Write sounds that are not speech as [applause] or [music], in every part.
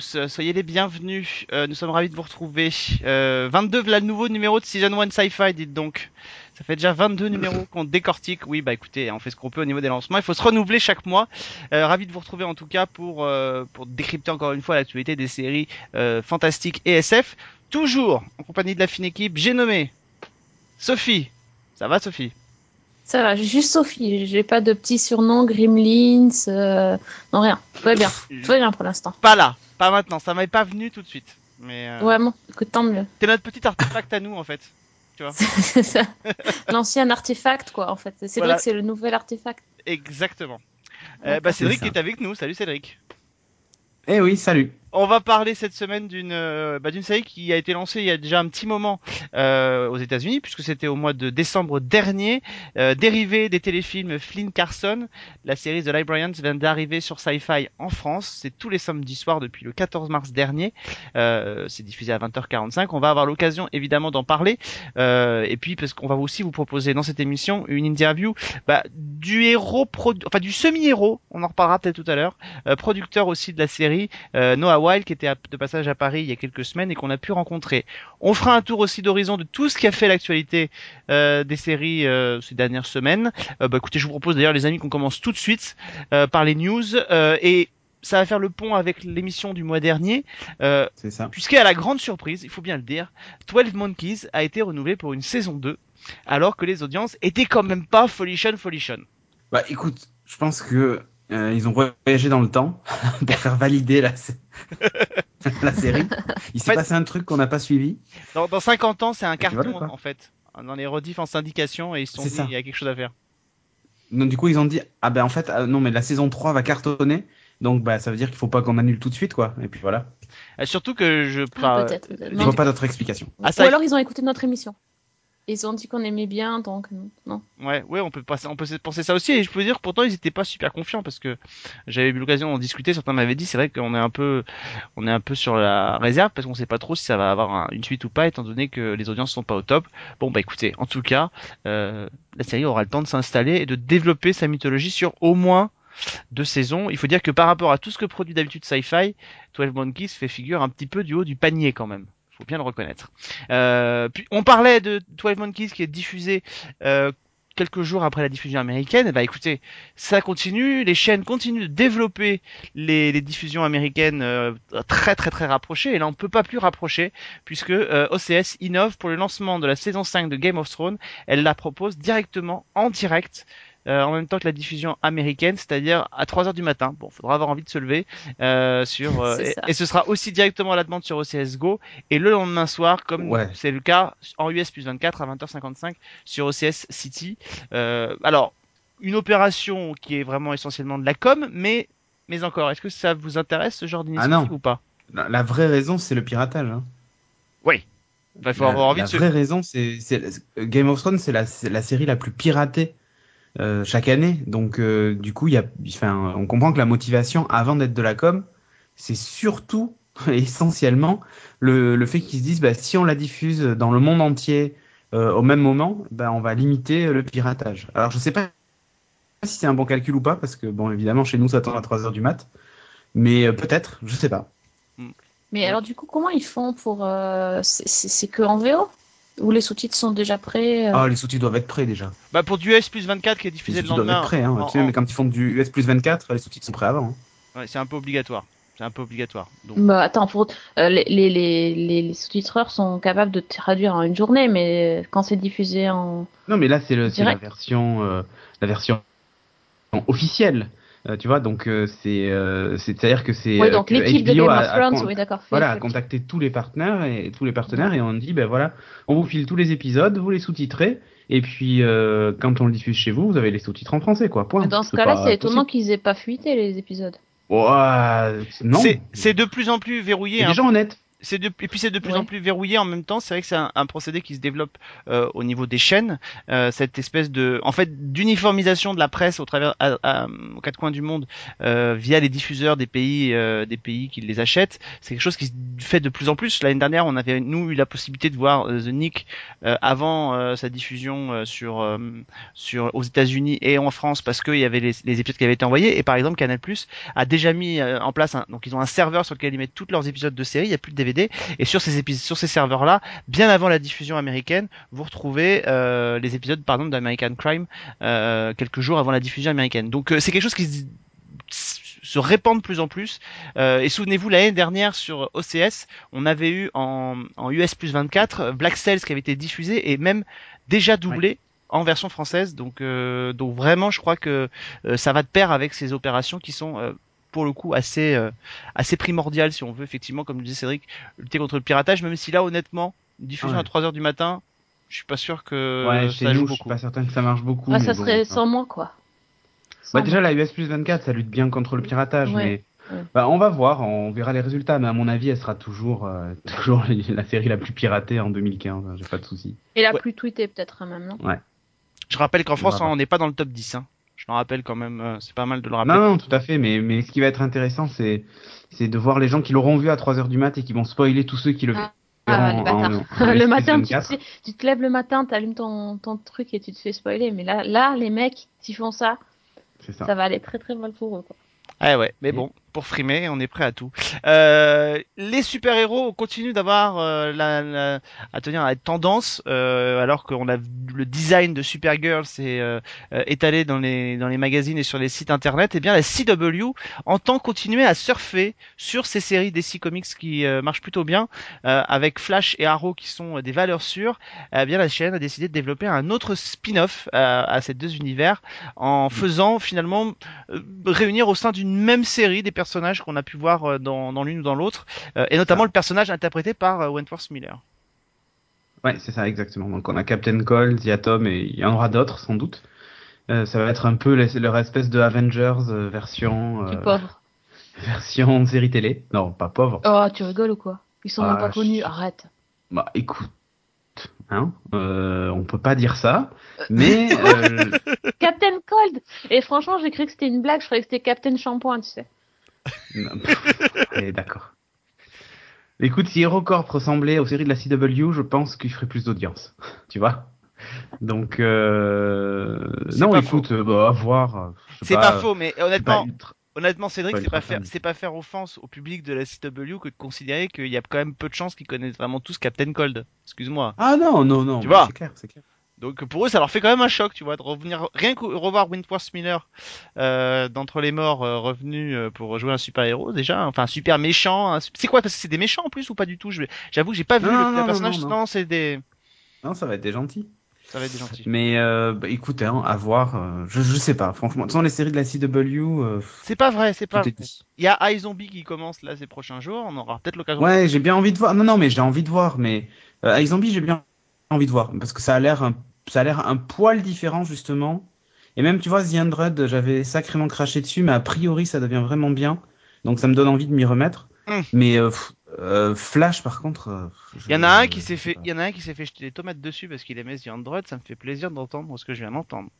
Tous, soyez les bienvenus. Euh, nous sommes ravis de vous retrouver. Euh, 22, là, le nouveau numéro de Season 1 Sci-Fi, dites donc. Ça fait déjà 22 [laughs] numéros qu'on décortique. Oui, bah écoutez, on fait ce qu'on peut au niveau des lancements. Il faut se renouveler chaque mois. Euh, ravi de vous retrouver en tout cas pour euh, pour décrypter encore une fois l'actualité des séries euh, fantastiques et SF. Toujours en compagnie de la fine équipe. J'ai nommé Sophie. Ça va, Sophie? Ça va, j'ai juste Sophie. J'ai pas de petit surnom, Gremlins, euh... non rien. Tout va bien, tout va bien pour l'instant. Pas là, pas maintenant. Ça m'est pas venu tout de suite. Mais euh, Ouais, bon, écoute, tant mieux. t'es notre petit artefact à nous en fait. [laughs] c'est ça. L'ancien artefact, quoi, en fait. C'est Voilà. vrai que c'est le nouvel artefact. Exactement. Euh, bah. Cédric est avec nous. Salut Cédric. Eh oui, salut. On va parler cette semaine d'une euh, bah, série qui a été lancée il y a déjà un petit moment euh, aux États-Unis puisque c'était au mois de décembre dernier, euh, dérivé des téléfilms Flynn Carson. La série The Librarians vient d'arriver sur Sci-Fi en France. C'est tous les samedis soirs depuis le 14 mars dernier. Euh, c'est diffusé à 20h45. On va avoir l'occasion évidemment d'en parler Euh, et puis parce qu'on va aussi vous proposer dans cette émission une interview bah, du héros, enfin du semi-héros. On en reparlera peut-être tout à l'heure. producteur aussi de la série Noah Wild qui était de passage à Paris il y a quelques semaines et qu'on a pu rencontrer. On fera un tour aussi d'horizon de tout ce qui a fait l'actualité euh, des séries euh, ces dernières semaines. Euh, bah, écoutez, je vous propose d'ailleurs les amis qu'on commence tout de suite par les news et ça va faire le pont avec l'émission du mois dernier, euh, C'est ça. puisqu'à la grande surprise, il faut bien le dire, 12 Monkeys a été renouvelé pour une saison 2, alors que les audiences étaient quand même pas folichon folichon. Bah écoute, je pense que euh, ils ont voyagé dans le temps [laughs] pour faire valider la, sé- [laughs] la série. Il s'est fait- passé un truc qu'on n'a pas suivi. Dans, dans 50 ans, c'est un carton en fait. Dans les rediffs en syndication et ils se sont C'est dit ça. il y a quelque chose à faire. Donc du coup, ils ont dit ah ben en fait ah, non mais la saison 3 va cartonner. Donc bah ça veut dire qu'il faut pas qu'on annule tout de suite quoi. Et puis voilà. Euh, surtout que je Ah, peut-être. Je vois pas d'autre explication. Ah, ça- Ou alors ils ont écouté notre émission. Ils ont dit qu'on aimait bien, donc non. Ouais, ouais, on peut penser ça aussi. Et je peux dire, pourtant, ils étaient pas super confiants parce que j'avais eu l'occasion d'en discuter. Certains m'avaient dit, c'est vrai qu'on est un peu, on est un peu sur la réserve parce qu'on sait pas trop si ça va avoir un- une suite ou pas, étant donné que les audiences sont pas au top. Bon, bah écoutez, en tout cas, euh, la série aura le temps de s'installer et de développer sa mythologie sur au moins deux saisons. Il faut dire que par rapport à tout ce que produit d'habitude Sci-Fi, 12 Monkeys fait figure un petit peu du haut du panier quand même. Faut bien le reconnaître. Euh, on parlait de 12 Monkeys qui est diffusé euh, quelques jours après la diffusion américaine, ben écoutez, ça continue, les chaînes continuent de développer les, diffusions américaines euh, très très très rapprochées, et là on peut pas plus rapprocher, puisque OCS innove pour le lancement de la saison 5 de Game of Thrones, elle la propose directement en direct. Euh, en même temps que la diffusion américaine, c'est-à-dire à 3 heures du matin. Bon, faudra avoir envie de se lever euh, sur [laughs] euh, et, ce sera aussi directement à la demande sur OCS Go et le lendemain soir, comme Ouais. c'est le cas en US plus 24 à 20h55 sur OCS City. Euh, alors, une opération qui est vraiment essentiellement de la com, mais mais encore, est-ce que ça vous intéresse ce genre d'initiative Ah ou pas? La, la vraie raison c'est le piratage. Hein. Oui. Il faut la, avoir envie la de se... vraie raison, c'est Game of Thrones, c'est la, c'est la série la plus piratée euh, chaque année. Donc, euh, du coup, il y a, enfin, on comprend que la motivation, avant d'être de la com, c'est surtout, [laughs] essentiellement, le, le fait qu'ils se disent, bah, si on la diffuse dans le monde entier euh, au même moment, bah, on va limiter le piratage. Alors, je sais pas si c'est un bon calcul ou pas, parce que, bon, évidemment, chez nous, ça tombe à 3 heures du mat. Mais euh, peut-être, je sais pas. Mais Ouais. alors du coup, comment ils font pour... euh, c'est que en VO Ou les sous-titres sont déjà prêts euh Ah, les sous-titres doivent être prêts déjà. Bah pour du US plus 24 qui est Les diffusé le sous-titres doivent lendemain, être prêts. Hein. en- Tu sais, en- mais quand ils font du US plus 24, les sous-titres sont prêts avant. hein. ouais, c'est un peu obligatoire. C'est un peu obligatoire. Donc, Bah attends, pour... euh, les, les, les, les, les sous-titreurs sont capables de traduire en une journée, mais quand c'est diffusé en... Non, mais là, c'est le- c'est la version, euh, la version officielle. Euh, tu vois, donc euh, c'est, euh, c'est-à-dire que c'est. Oui, euh, donc que l'équipe de HBO Game a- of a Thrones, con- oui d'accord. Voilà, a contacté tous les partenaires et tous les partenaires et on dit ben voilà, on vous file tous les épisodes, vous les sous-titrez et puis euh, quand on le diffuse chez vous, vous avez les sous-titres en français quoi. Point. Dans ce cas-là, c'est étonnant qu'ils aient pas fuité les épisodes. Ouais, non. c'est c'est de plus en plus verrouillé. C'est hein. des gens honnêtes. C'est de, et puis c'est de plus Ouais. en plus verrouillé en même temps. C'est vrai que c'est un, un procédé qui se développe euh, au niveau des chaînes. Euh, cette espèce de, en fait, d'uniformisation de la presse au travers, à- à- aux quatre coins du monde euh, via les diffuseurs des pays, euh, des pays qui les achètent. C'est quelque chose qui se fait de plus en plus. L'année dernière, on avait nous eu la possibilité de voir euh, The Nick euh, avant euh, sa diffusion euh, sur, euh, sur aux États-Unis et en France parce qu'il y avait les, les épisodes qui avaient été envoyés. Et par exemple, Canal Plus a déjà mis en place un, donc ils ont un serveur sur lequel ils mettent tous leurs épisodes de série. Il y a plus de DVD et sur ces épisodes, sur ces serveurs-là, bien avant la diffusion américaine, vous retrouvez euh, les épisodes, par exemple, d'American Crime euh, quelques jours avant la diffusion américaine. Donc euh, c'est quelque chose qui se, se répand de plus en plus. Euh, et souvenez-vous, l'année dernière sur OCS, on avait eu en, en US plus 24 euh, Black Cells qui avait été diffusé et même déjà doublé. En version française, donc euh, donc vraiment, je crois que euh, ça va de pair avec ces opérations qui sont pour le coup assez euh, assez primordiales si on veut effectivement, comme le disait Cédric, lutter contre le piratage. Même si là, honnêtement, une diffusion Ouais. à 3 heures du matin, je suis pas sûr que ouais, ça joue nous, je suis beaucoup. pas certain que ça marche beaucoup. Ah, mais ça bon, serait sans moi, quoi. Sans Bah, déjà, la US plus 24, ça lutte bien contre le piratage, Ouais, mais ouais. bah, on va voir, on verra les résultats. Mais à mon avis, elle sera toujours, euh, [laughs] toujours la série la plus piratée en 2015. hein, J'ai pas de souci. Et la Ouais. plus tweetée, peut-être, même, non? Je rappelle qu'en France, on n'est pas dans le top 10. Hein. Je le rappelle quand même, euh, c'est pas mal de le rappeler. Non, non, tout à fait. Mais, mais ce qui va être intéressant, c'est, c'est de voir les gens qui l'auront vu à 3 heures du mat et qui vont spoiler tous ceux qui le Ah, verront Ah, les en- bâtards. en- [laughs] en le matin, tu 24. te, tu te lèves le matin, t'allumes ton, ton truc et tu te fais spoiler. Mais là, là les mecs, s'ils font ça, C'est ça. ça va aller très très mal pour eux. Quoi. Ah ouais, mais bon, pour frimer, on est prêt à tout. Euh, les super-héros continuent d'avoir euh, la, la- à tenir à la tendance, euh, alors qu'on a le design de Supergirl s'est euh, euh, étalé dans les dans les magazines et sur les sites internet. Et bien la CW entend continuer à surfer sur ces séries DC Comics qui euh, marchent plutôt bien, euh, avec Flash et Arrow qui sont des valeurs sûres. Eh bien la chaîne a décidé de développer un autre spin-off euh, à ces deux univers en faisant finalement réunir au sein d'une même série des personnages qu'on a pu voir euh, dans, dans l'une ou dans l'autre, euh, et notamment Ça. le personnage interprété par euh, Wentworth Miller. Ouais, c'est ça, exactement. Donc on a Captain Cold, The Atom et il y en aura d'autres sans doute. Euh, ça va être un peu les- leur espèce de Avengers euh, version Tu euh, pauvre. [laughs] version série télé. Non, pas pauvre. Oh, tu rigoles ou quoi? Ils sont Ah, même pas connus, je- arrête. Bah écoute, hein, euh, on peut pas dire ça, mais [laughs] euh, Captain Cold Et franchement, j'ai cru que c'était une blague, je croyais que c'était Captain Shampoing, tu sais. D'accord. Écoute, si HeroCorp ressemblait aux séries de la CW, je pense qu'il ferait plus d'audience, tu vois? Donc euh... Non, écoute, euh, bah, à voir. euh, C'est pas, faux, mais honnêtement, honnêtement, Cédric, c'est pas faire, c'est pas faire offense au public de la CW que de considérer qu'il y a quand même peu de chances qu'ils connaissent vraiment tous Captain Cold. Excuse-moi. Ah non, non, non. Tu vois C'est clair, c'est clair. Donc pour eux, ça leur fait quand même un choc, tu vois, de revenir rien que revoir Wentworth Miller euh, d'entre les morts euh, revenu euh, pour jouer un super héros déjà, enfin un super méchant. su- C'est quoi parce que c'est des méchants en plus ou pas du tout? J'avoue que j'ai pas vu Non, le, non, personnage. non, non. c'est des, Non, ça va être des gentils. ça va être des gentils. Mais bah, écoute, hein, à voir. je, je sais pas, franchement. Sans les séries de la CW, C'est pas vrai, c'est pas. Il y a iZombie qui commence là ces prochains jours. On aura peut-être l'occasion. Ouais, j'ai bien envie de voir. Non, non, mais j'ai envie de voir. Mais euh, avec Zombie, j'ai bien envie de voir parce que ça a l'air un, ça a l'air un poil différent justement. Et même, tu vois, The Android, j'avais sacrément craché dessus, mais a priori, ça devient vraiment bien. Donc, ça me donne envie de m'y remettre. Mm. Mais euh, euh, Flash, par contre, euh, je- Il y en a un qui s'est fait, pas. il y en a un qui s'est fait jeter des tomates dessus parce qu'il aimait The Android. Ça me fait plaisir d'entendre ce que je viens d'entendre.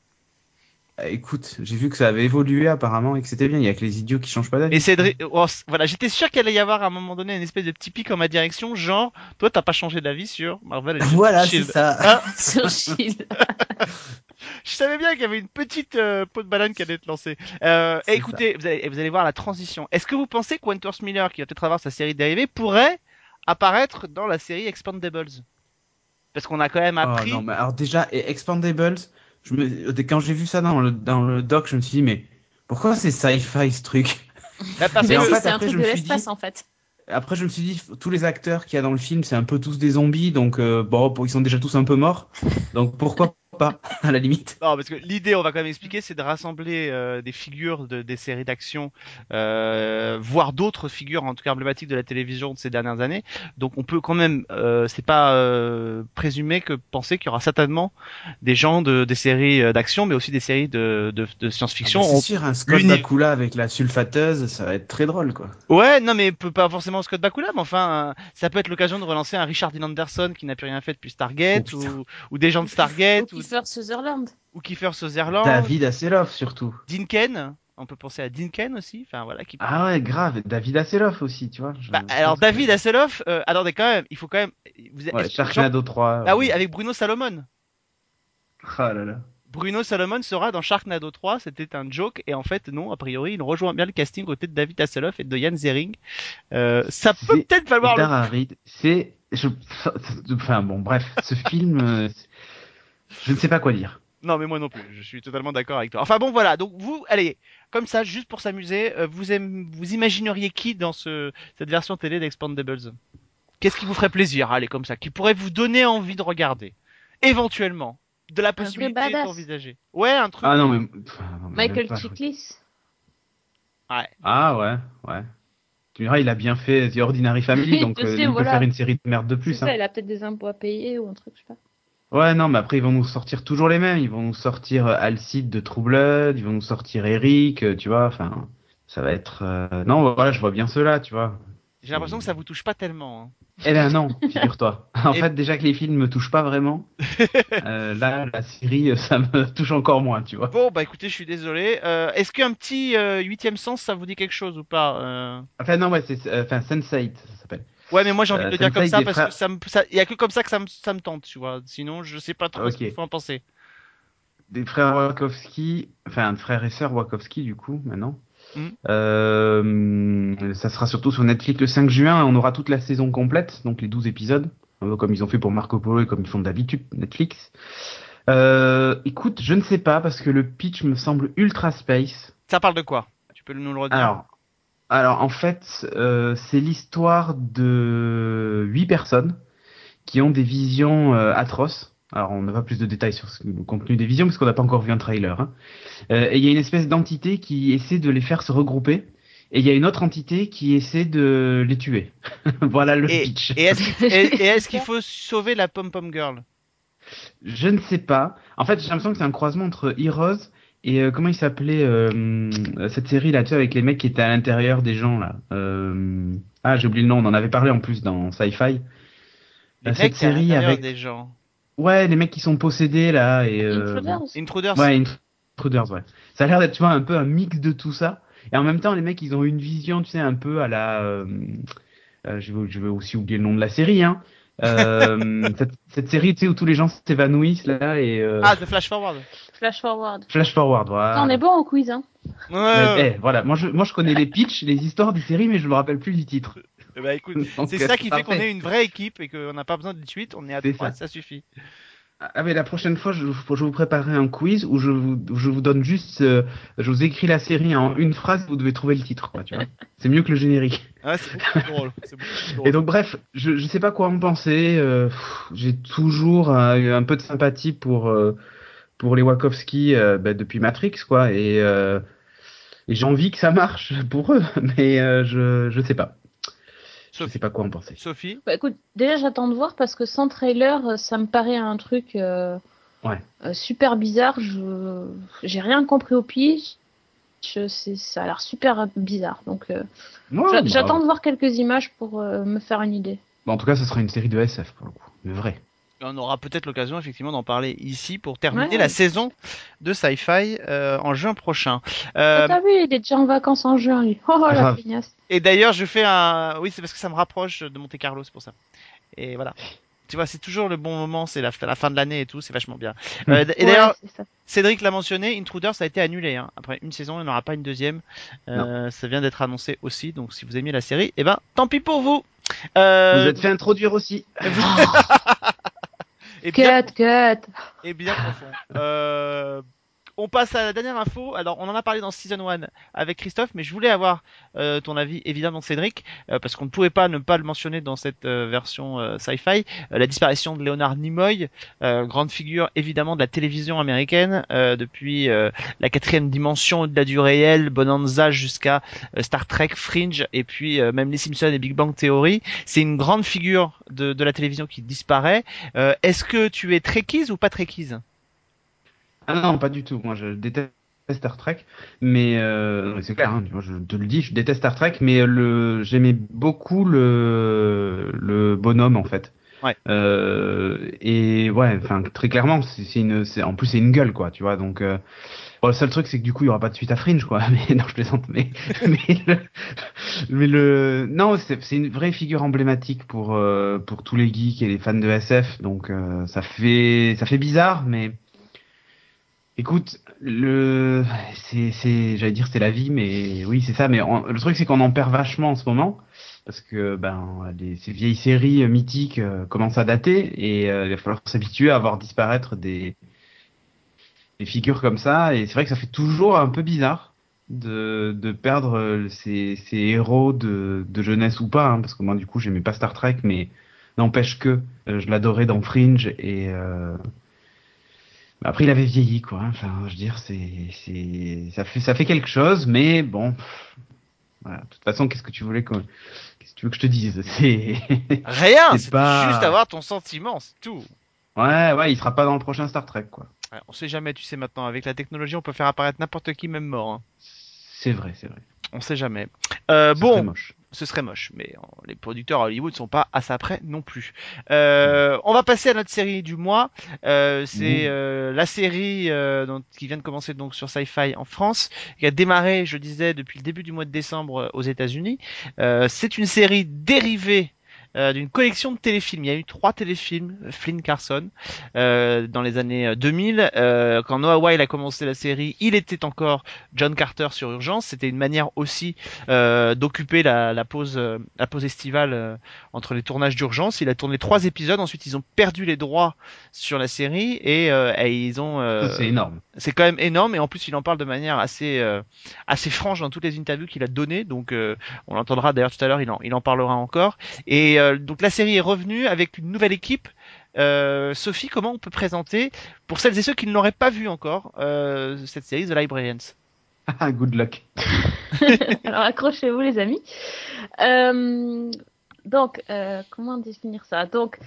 Euh, Écoute, j'ai vu que ça avait évolué apparemment et que c'était bien. Il y a que les idiots qui changent pas d'avis. Et Cédric, oh, voilà, j'étais sûr qu'il allait y avoir à un moment donné une espèce de petit pic en ma direction, genre, toi t'as pas changé d'avis sur Marvel et Voilà, c'est ça. Ah, [laughs] Sur Shield. [laughs] je savais bien qu'il y avait une petite euh, peau de banane qui allait être lancée. Euh, et écoutez, vous allez, vous allez voir la transition. Est-ce que vous pensez que Wentworth Miller, qui va peut-être avoir sa série dérivée, pourrait apparaître dans la série Expandables? Parce qu'on a quand même Oh, appris. non, mais alors déjà, et Expandables, je me, quand j'ai vu ça dans le, dans le doc, je me suis dit, mais pourquoi c'est sci-fi ce truc? Bah, parce Mais que- en si, fait, c'est un après, truc je de me suis l'espace dit- en fait. Après, je me suis dit, tous les acteurs qu'il y a dans le film, c'est un peu tous des zombies, donc euh, bon, ils sont déjà tous un peu morts. Donc pourquoi pas, [laughs] à la limite. Non, parce que l'idée, on va quand même expliquer, c'est de rassembler euh, des figures de, des séries d'action, euh, voire d'autres figures, en tout cas emblématiques de la télévision de ces dernières années. Donc, on peut quand même, euh, c'est pas euh, présumer que penser qu'il y aura certainement des gens de des séries d'action, mais aussi des séries de, de, de science-fiction. Ah, On- c'est sûr, un Scott Bakula avec la sulfateuse, ça va être très drôle, quoi. Ouais, non, mais peut pas forcément Scott Bakula, mais enfin, ça peut être l'occasion de relancer un Richard Dean Anderson qui n'a plus rien fait depuis Stargate, Oh, ou, ou des gens de Stargate, Ou ou, Kiefer Sutherland. ou Kiefer Sutherland, David Hasselhoff, surtout. Dinken. On peut penser à Dinken aussi, enfin voilà, qui Ah ouais, grave. David Hasselhoff aussi, tu vois. je- Bah, alors David Hasselhoff, euh, attendez quand même, il faut quand même. Vous, Ouais, Sharknado 3. Ah oui, avec Bruno Salomon. Ah là là. Bruno Salomon sera dans Sharknado 3, c'était un joke, et en fait non, a priori il rejoint bien le casting aux côté de David Hasselhoff et de Yann Zering. Euh, ça peut peut-être valoir le... C'est, je, [laughs] enfin bon, bref, ce film, euh, je ne sais pas quoi dire. Non mais moi non plus, je suis totalement d'accord avec toi. Enfin bon voilà, donc vous, allez, comme ça, juste pour s'amuser, euh, vous vous imagineriez qui dans ce, cette version télé d'Expandables? Qu'est-ce qui vous ferait plaisir, allez comme ça, qui pourrait vous donner envie de regarder, éventuellement, de la possibilité d'envisager. Ouais, un truc. Ah non mais, non, Michael pas, Chiklis. Ouais. Ah ouais, ouais. Tu diras, il a bien fait The Ordinary Family, [laughs] donc euh, sais, il peut faire une série de merde de plus. ça, Hein. il a peut-être des impôts à payer ou un truc, je sais pas. Ouais, non, mais après ils vont nous sortir toujours les mêmes. Ils vont nous sortir euh, Alcide de True Blood, ils vont nous sortir Eric, euh, tu vois. Enfin, ça va être. euh, Non, voilà, je vois bien ceux-là, tu vois. J'ai l'impression que ça vous touche pas tellement. hein. Eh ben non, [laughs] figure-toi. En Et- fait, déjà que les films me touchent pas vraiment, [laughs] euh, là, la série, ça me [laughs] touche encore moins, tu vois. Bon, bah écoutez, je suis désolé. Euh, Est-ce qu'un petit huitième sens, ça vous dit quelque chose ou pas Enfin non, ouais, c'est, enfin Sense8, ça s'appelle. Ouais, mais moi j'ai envie de le dire Sense8 comme ça parce que ça me, ça, y a que comme ça que ça me, ça me tente, tu vois. Sinon, je sais pas trop ce Ok. qu'il faut en penser. Des frères Wachowski, enfin frères et sœurs Wachowski du coup maintenant. Mhm. Euh, ça sera surtout sur Netflix le 5 juin. On aura toute la saison complète, donc les 12 épisodes, euh, comme ils ont fait pour Marco Polo et comme ils font d'habitude Netflix. Euh, écoute, je ne sais pas parce que le pitch me semble ultra space. Ça parle de quoi? Tu peux nous le redire? Alors, alors en fait, euh, c'est l'histoire de huit personnes qui ont des visions euh, atroces. Alors, on n'a pas plus de détails sur ce- le contenu des visions parce qu'on n'a pas encore vu un trailer. hein. Euh, et il y a une espèce d'entité qui essaie de les faire se regrouper. Et il y a une autre entité qui essaie de les tuer. [laughs] voilà le Et, pitch. et est-ce qu'il [laughs] et- et est-ce qu'il faut sauver la pom pom girl? Je ne sais pas. En fait, j'ai l'impression que c'est un croisement entre Heroes et euh, comment il s'appelait euh, cette série là, tu sais, avec les mecs qui étaient à l'intérieur des gens là. Euh, Ah, j'ai oublié le nom. On en avait parlé en plus dans Sci-Fi. Les Euh, cette mecs série avec des gens. ouais, les mecs qui sont possédés là et euh, Intruders. Intruders. Ouais, Intruders, ouais. Ça a l'air d'être, tu vois, un peu un mix de tout ça. Et en même temps, les mecs, ils ont une vision, tu sais, un peu à la. euh, euh, je, vais, je vais aussi oublier le nom de la série, hein. Euh, [laughs] cette, cette série, tu sais, où tous les gens s'évanouissent là et. euh, Ah, de Flash Forward. Flash forward. Flash forward, voilà. On est bon au quiz, hein. Ouais, ouais. eh, voilà, moi je, moi je connais les [laughs] pitchs, les histoires des séries, mais je me rappelle plus du titre. Eh bah écoute, [laughs] Donc, c'est ça qui fait qu'on est une vraie équipe et qu'on n'a pas besoin de suite, on est à trois, ça. ça suffit. Ah mais la prochaine fois, je, je vous préparerai un quiz où je vous, je vous donne juste, euh, je vous écris la série en une phrase, vous devez trouver le titre, quoi, tu vois. [laughs] C'est mieux que le générique. Ouais, c'est beaucoup plus drôle. c'est beaucoup plus drôle. Et donc bref, je, je sais pas quoi en penser. euh, pff, J'ai toujours euh, un peu de sympathie pour euh, pour les Wachowski euh, bah, depuis Matrix, quoi. Et, euh, et j'ai envie que ça marche pour eux, [laughs] mais euh, je je sais pas. Je Sophie. sais pas quoi en penser. Sophie Bah écoute, déjà j'attends de voir parce que sans trailer, euh, ça me paraît un truc euh, Ouais. euh, super bizarre. Je j'ai rien compris au pitch. Je- c'est- Ça a l'air super bizarre. Donc euh, Ouais, bah, j'attends de voir quelques images pour euh, me faire une idée. bah, en tout cas, ce sera une série de SF pour le coup, mais vrai. On aura peut-être l'occasion effectivement d'en parler ici pour terminer Ouais. la saison de Sci-Fi euh, en juin prochain. Euh, T'as vu, il est déjà en vacances en juin lui. Oh la feignasse. et d'ailleurs, je fais un. Oui, c'est parce que ça me rapproche de Monte Carlo, c'est pour ça. Et voilà. Tu vois, c'est toujours le bon moment, c'est la, la fin de l'année et tout, c'est vachement bien. Euh, et Ouais, d'ailleurs. Cédric l'a mentionné, Intruder ça a été annulé. Hein. Après une saison, il n'y en aura pas une deuxième. Euh, ça vient d'être annoncé aussi, donc si vous aimez la série, eh ben tant pis pour vous. Euh, Vous êtes fait introduire aussi. [laughs] et bien, Cut, cut. et bien profond. Euh, on passe à la dernière info. Alors, on en a parlé dans Season 1 avec Christophe, mais je voulais avoir euh, ton avis, évidemment, Cédric, euh, parce qu'on ne pouvait pas ne pas le mentionner dans cette euh, version euh, sci-fi. Euh, la disparition de Leonard Nimoy, euh, grande figure, évidemment, de la télévision américaine, depuis la quatrième dimension au-delà du réel, Bonanza jusqu'à Star Trek, Fringe, et puis même Les Simpsons et Big Bang Theory. C'est une grande figure de, de la télévision qui disparaît. Est-ce que tu es Trekkies ou pas Trekkies Ah non, pas du tout. Moi, je déteste Star Trek, mais euh, c'est clair. Hein, je te le dis, je déteste Star Trek, mais le j'aimais beaucoup le le bonhomme en fait. Ouais. Euh, et ouais, enfin très clairement, c'est c'est une, c'est en plus c'est une gueule quoi, tu vois. Donc euh, bon, le seul truc c'est que du coup il y aura pas de suite à Fringe quoi. [laughs] Mais non, je plaisante. Mais [laughs] mais le, mais le non, c'est c'est une vraie figure emblématique pour euh, pour tous les geeks et les fans de SF. Donc euh, ça fait ça fait bizarre, mais Écoute, le, c'est, j'allais dire c'est la vie, mais oui c'est ça. Mais en- le truc c'est qu'on en perd vachement en ce moment parce que ben ces vieilles séries euh, mythiques euh, commencent à dater et euh, il va falloir s'habituer à voir disparaître des, des figures comme ça. Et c'est vrai que ça fait toujours un peu bizarre de, de perdre ces, ces héros de, de jeunesse ou pas, hein, parce que moi du coup j'aimais pas Star Trek, mais n'empêche que je l'adorais dans Fringe et bah, après, il avait vieilli, quoi. Enfin, je veux dire, c'est, c'est, ça fait, ça fait quelque chose, mais bon. Voilà. De toute façon, qu'est-ce que tu voulais que, qu'est-ce que tu veux que je te dise? [laughs] C'est, Rien, C'est c'est pas- juste avoir ton sentiment, c'est tout. ouais, ouais, il sera pas dans le prochain Star Trek, quoi. Ouais, on sait jamais, tu sais maintenant, avec la technologie, on peut faire apparaître n'importe qui, même mort. hein. C'est vrai, c'est vrai. On sait jamais. Euh, bon, moche. ce serait moche, mais euh, les producteurs à Hollywood sont pas à ça près non plus. Euh, on va passer à notre série du mois. Euh, c'est Mmh. euh, la série euh, donc, qui vient de commencer donc sur Sci-Fi en France, qui a démarré, je disais, depuis le début du mois de décembre aux États-Unis. Euh, c'est une série dérivée euh, d'une collection de téléfilms. Il y a eu trois téléfilms, euh, Flynn Carson, euh, dans les années euh, 2000. Euh, quand Noah Weil a commencé la série, il était encore John Carter sur Urgence. C'était une manière aussi euh, d'occuper la, la pause, euh, la pause estivale euh, entre les tournages d'Urgence. Il a tourné trois épisodes. Ensuite, ils ont perdu les droits sur la série et, euh, et ils ont. euh, c'est énorme. c'est quand même énorme et en plus il en parle de manière assez euh, assez franche dans toutes les interviews qu'il a données donc euh, on l'entendra d'ailleurs tout à l'heure il en il en parlera encore et euh, donc la série est revenue avec une nouvelle équipe euh, Sophie comment on peut présenter pour celles et ceux qui ne l'auraient pas vu encore euh, cette série The Librarians? Ah, Good luck. [laughs] Alors accrochez-vous les amis. Euh, donc, euh, comment définir ça? Donc,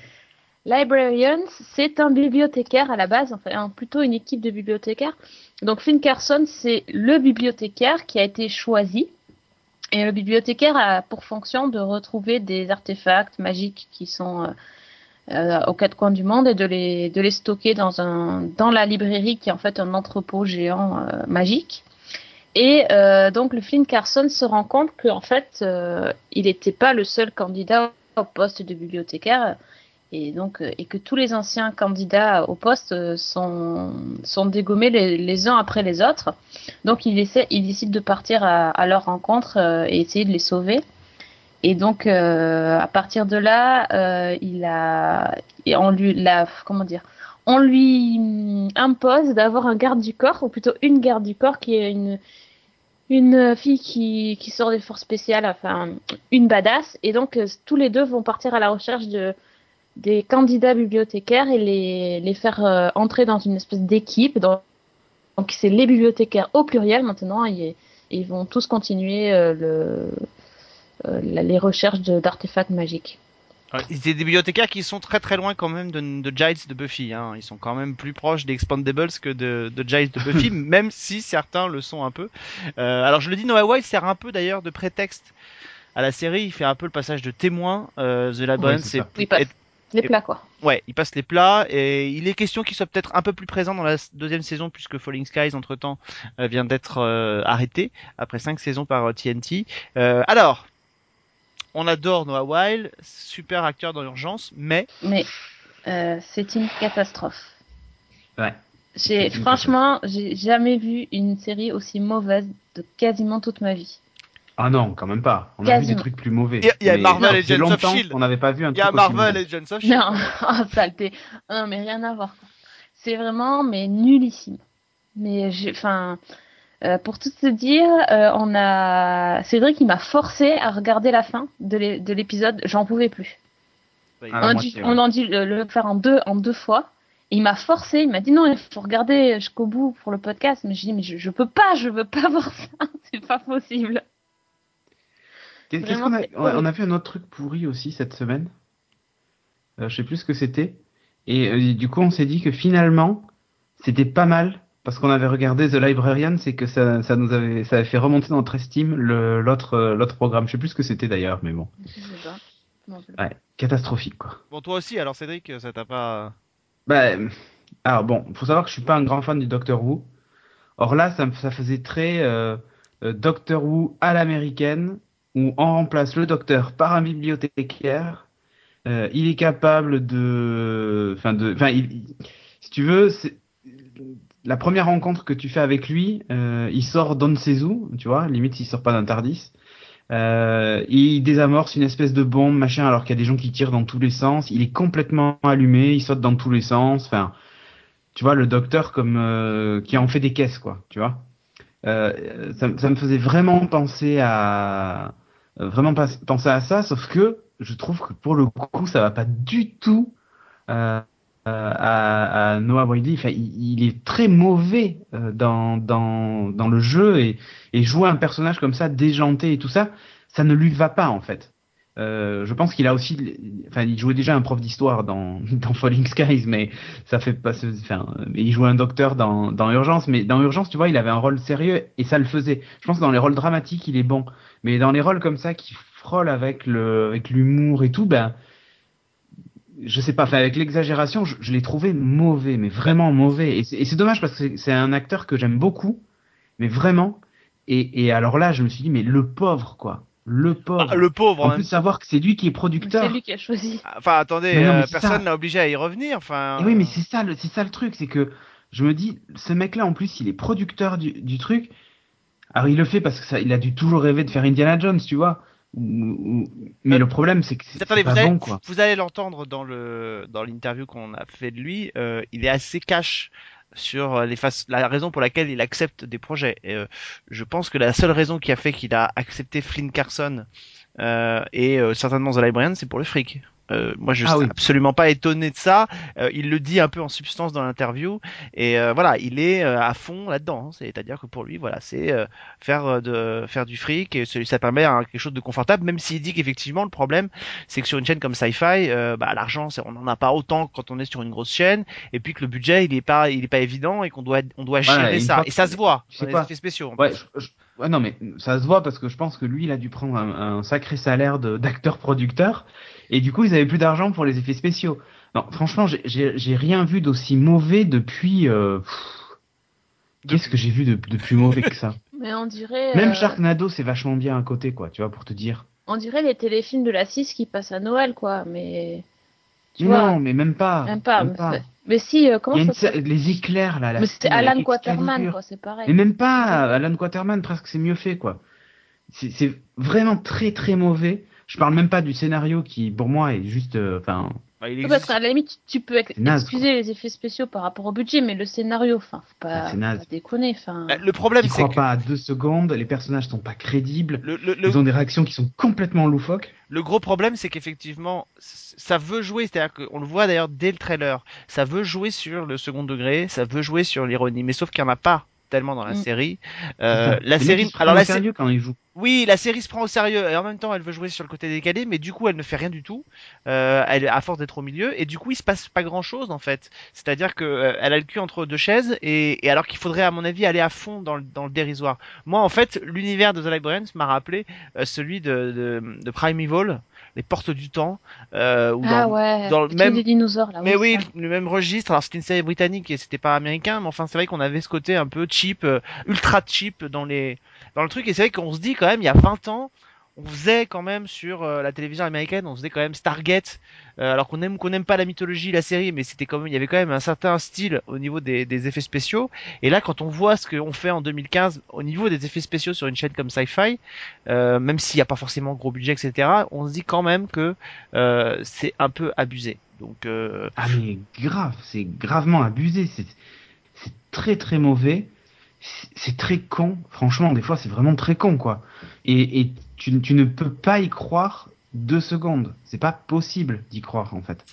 Librarians, c'est un bibliothécaire à la base, enfin plutôt une équipe de bibliothécaires. Donc Finn Carson, c'est le bibliothécaire qui a été choisi. Et le bibliothécaire a pour fonction de retrouver des artefacts magiques qui sont euh, euh, aux quatre coins du monde et de les, de les stocker dans, un, dans la librairie qui est en fait un entrepôt géant euh, magique. Et donc le Flynn Carson se rend compte qu'en fait, il n'était pas le seul candidat au poste de bibliothécaire et donc euh, et que tous les anciens candidats au poste euh, sont sont dégommés les, uns après les autres. Donc il essaie, il décide de partir à, leur rencontre euh, et essayer de les sauver. Et donc à partir de là, il a et on lui la comment dire on lui impose d'avoir un garde du corps, ou plutôt une garde du corps qui est une, une fille qui, qui sort des forces spéciales, enfin une badass, et donc tous les deux vont partir à la recherche de, des candidats bibliothécaires et les, les faire euh, entrer dans une espèce d'équipe. Donc donc c'est les bibliothécaires au pluriel maintenant, et, et ils vont tous continuer euh, le, euh, la- les recherches de- d'artefacts magiques. c'est des bibliothécaires qui sont très très loin quand même de, de Giles de Buffy hein. ils sont quand même plus proches des Expandables que de, de Giles de Buffy [laughs] même si certains le sont un peu Euh, alors je le dis Noah Wild sert un peu d'ailleurs de prétexte à la série il fait un peu le passage de témoin euh, The Labyrinth c'est c'est Les plats, quoi. Ouais, il passe les plats et il est question qu'il soit peut-être un peu plus présent dans la deuxième saison puisque Falling Skies entre temps vient d'être euh, arrêté après cinq saisons par euh, TNT. Euh, alors, on adore Noah Weil, super acteur dans l'urgence, mais Mais euh, c'est une catastrophe. Ouais. J'ai franchement, j'ai jamais vu une série aussi mauvaise de quasiment toute ma vie. Ah non, quand même pas. On a vu des trucs plus mauvais. Il y a- y Marvel Agents of longtemps Shield. qu'on n'avait pas vu un il y a truc Marvel Agents of Shield. Non, [laughs] oh, saleté. Non, mais rien à voir. C'est vraiment, mais nullissime. Mais j'ai, enfin, euh, pour tout te dire, euh, on a Cédric qui m'a forcé à regarder la fin de l'é- de l'épisode. J'en pouvais plus. Ah, on, a moitié, dû, ouais. on a dû le, le faire en deux, en deux fois. Et il m'a forcé, il m'a dit non, il faut regarder jusqu'au bout pour le podcast. Mais je dis mais je, je peux pas, je veux pas [laughs] voir ça, c'est pas possible. Qu'est-ce qu'on a on a- on horrible. a fait un autre truc pourri aussi cette semaine. Euh, je sais plus ce que c'était. Et euh, du coup, on s'est dit que finalement, c'était pas mal parce qu'on avait regardé The Librarian, c'est que ça, ça nous avait, ça avait fait remonter notre estime le l'autre euh, l'autre programme. Je sais plus ce que c'était d'ailleurs, mais bon, Je sais pas. Je m'en rappelle pas. ouais, catastrophique quoi. Bon, toi aussi, alors Cédric, ça t'a pas. Bah, alors bon, faut savoir que je suis pas un grand fan du Doctor Who. Or là, ça, ça faisait très euh, euh, Doctor Who à l'américaine, où on remplace le docteur par un bibliothécaire. Euh, il est capable de, enfin de, enfin, si tu veux, la première rencontre que tu fais avec lui, euh, il sort d'on tu vois, limite il sort pas d'un Tardis. Euh, il désamorce une espèce de bombe, machin, alors qu'il y a des gens qui tirent dans tous les sens. Il est complètement allumé, il saute dans tous les sens. Enfin, tu vois, le docteur comme euh, qui en fait des caisses, quoi. Tu vois. Euh, ça, ça me faisait vraiment penser à vraiment pas- penser à ça, sauf que je trouve que pour le coup, ça va pas du tout euh, euh, à, à Noah. Enfin, il, est très mauvais euh, dans, dans, le jeu et jouer un personnage comme ça, déjanté et tout ça, ça ne lui va pas en fait. Euh, je pense qu'il a aussi, enfin, il jouait déjà un prof d'histoire dans, [laughs] dans Falling Skies, mais ça fait pas, enfin, il jouait un docteur dans, dans Urgence, mais dans Urgence, tu vois, il avait un rôle sérieux et ça le faisait. Je pense que dans les rôles dramatiques, il est bon, mais dans les rôles comme ça qui frôlent avec le, avec l'humour et tout, ben, je sais pas, enfin, avec l'exagération, je, je l'ai trouvé mauvais, mais vraiment mauvais. Et c'est dommage parce que c'est un acteur que j'aime beaucoup, mais vraiment. Et, et alors là, je me suis dit, mais le pauvre, quoi. Le pauvre. Ah, le pauvre, en même plus, savoir que c'est lui qui est C'est producteur. lui qui a choisi. Enfin, attendez, non, euh, c'est personne n'a obligé à y revenir. Enfin. Et oui, mais c'est ça, le- c'est ça le truc, c'est que je me dis, ce mec-là, en plus, il est producteur du, du truc. Alors, il le fait parce que ça, il a dû toujours rêver de faire Indiana Jones, tu vois. Mais Euh, le problème, c'est que c'est c'est vous pas allez, bon, quoi. vous allez l'entendre dans le dans l'interview qu'on a fait de lui. euh, il est assez cash sur les faces, la raison pour laquelle il accepte des projets. Et, euh, je pense que la seule raison qui a fait qu'il a accepté Flynn Carson euh, et euh, certainement The Librarian, c'est pour le fric. Euh, moi, je Ah suis oui. absolument pas étonné de ça. Euh, il le dit un peu en substance dans l'interview, et euh, voilà, il est euh, à fond là-dedans. hein. C'est-à-dire que pour lui, voilà, c'est euh, faire de faire du fric et ça permet hein, quelque chose de confortable. Même s'il dit qu'effectivement, le problème, c'est que sur une chaîne comme Sci-Fi, euh, bah, l'argent, c'est- on n'en a pas autant quand on est sur une grosse chaîne, et puis que le budget, il est pas, il est pas évident et qu'on doit, on doit gérer ça. Et ça se voit je sais les pas. effets spéciaux. en Ouais, plus. je- je- ouais, non, mais ça se voit parce que je pense que lui, il a dû prendre un, un sacré salaire de- d'acteur-producteur. Et du coup, ils avaient plus d'argent pour les effets spéciaux. Non, franchement, j'ai- rien vu d'aussi mauvais depuis. euh, Qu'est-ce que j'ai vu de, de plus mauvais que ça? [laughs] Mais on dirait. Même euh, Sharknado, c'est vachement bien à côté, quoi, tu vois, pour te dire. On dirait les téléfilms de la 6 qui passent à Noël, quoi. Mais. Tu non, vois, mais même pas. même pas. même mais, mais si, euh, comment ça une les éclairs, là. la Mais c'était Alan Quaterman, quoi, c'est pareil. Mais même pas Alan Quaterman, presque c'est mieux fait quoi. C'est c'est vraiment très très mauvais. Je parle même pas du scénario qui pour moi est juste euh, enfin Bah, existe- parce qu'à la limite, tu peux ex- naze, excuser les effets spéciaux par rapport au budget, mais le scénario, enfin, faut pas, Ah, c'est faut naze. pas déconner, enfin. Bah, le problème, c'est crois que pas à deux secondes, les personnages sont pas crédibles, le, le, le- ils ont des réactions qui sont complètement loufoques. Le gros problème, c'est qu'effectivement, ça veut jouer, c'est-à-dire qu'on le voit d'ailleurs dès le trailer, ça veut jouer sur le second degré, ça veut jouer sur l'ironie, mais sauf qu'il n'y en a pas tellement dans la Mm. série. Euh, la série, alors au la sé- sérieux quand ils jouent. oui, la série se prend au sérieux et en même temps, elle veut jouer sur le côté décalé, mais du coup, elle ne fait rien du tout. Euh, elle, à force d'être au milieu, et du coup, il se passe pas grand-chose en fait. C'est-à-dire que euh, elle a le cul entre deux chaises, et, et alors qu'il faudrait, à mon avis, aller à fond dans le, dans le dérisoire. Moi, en fait, l'univers de The Librarians m'a rappelé euh, celui de, de, de Primeval, les portes du temps, euh, où ah dans, ouais, dans le même- des dinosaures, là. mais oui, le même registre. Alors c'était une série britannique et c'était pas américain, mais enfin c'est vrai qu'on avait ce côté un peu cheap, euh, ultra cheap dans les dans le truc. Et c'est vrai qu'on se dit quand même, il y a 20 ans, on faisait quand même sur euh, la télévision américaine, on faisait quand même Stargate. euh, alors qu'on aime qu'on n'aime pas la mythologie, la série, mais c'était quand même, il y avait quand même un certain style au niveau des, des effets spéciaux. Et là, quand on voit ce qu'on fait en 2015 au niveau des effets spéciaux sur une chaîne comme Sci-Fi, euh, même s'il n'y a pas forcément gros budget, etc., on se dit quand même que euh, c'est un peu abusé. Donc euh, Ah mais grave, c'est gravement abusé, c'est très très mauvais. C'est très con, franchement, des fois c'est vraiment très con quoi. Et, et tu, tu ne peux pas y croire deux secondes. C'est pas possible d'y croire en fait.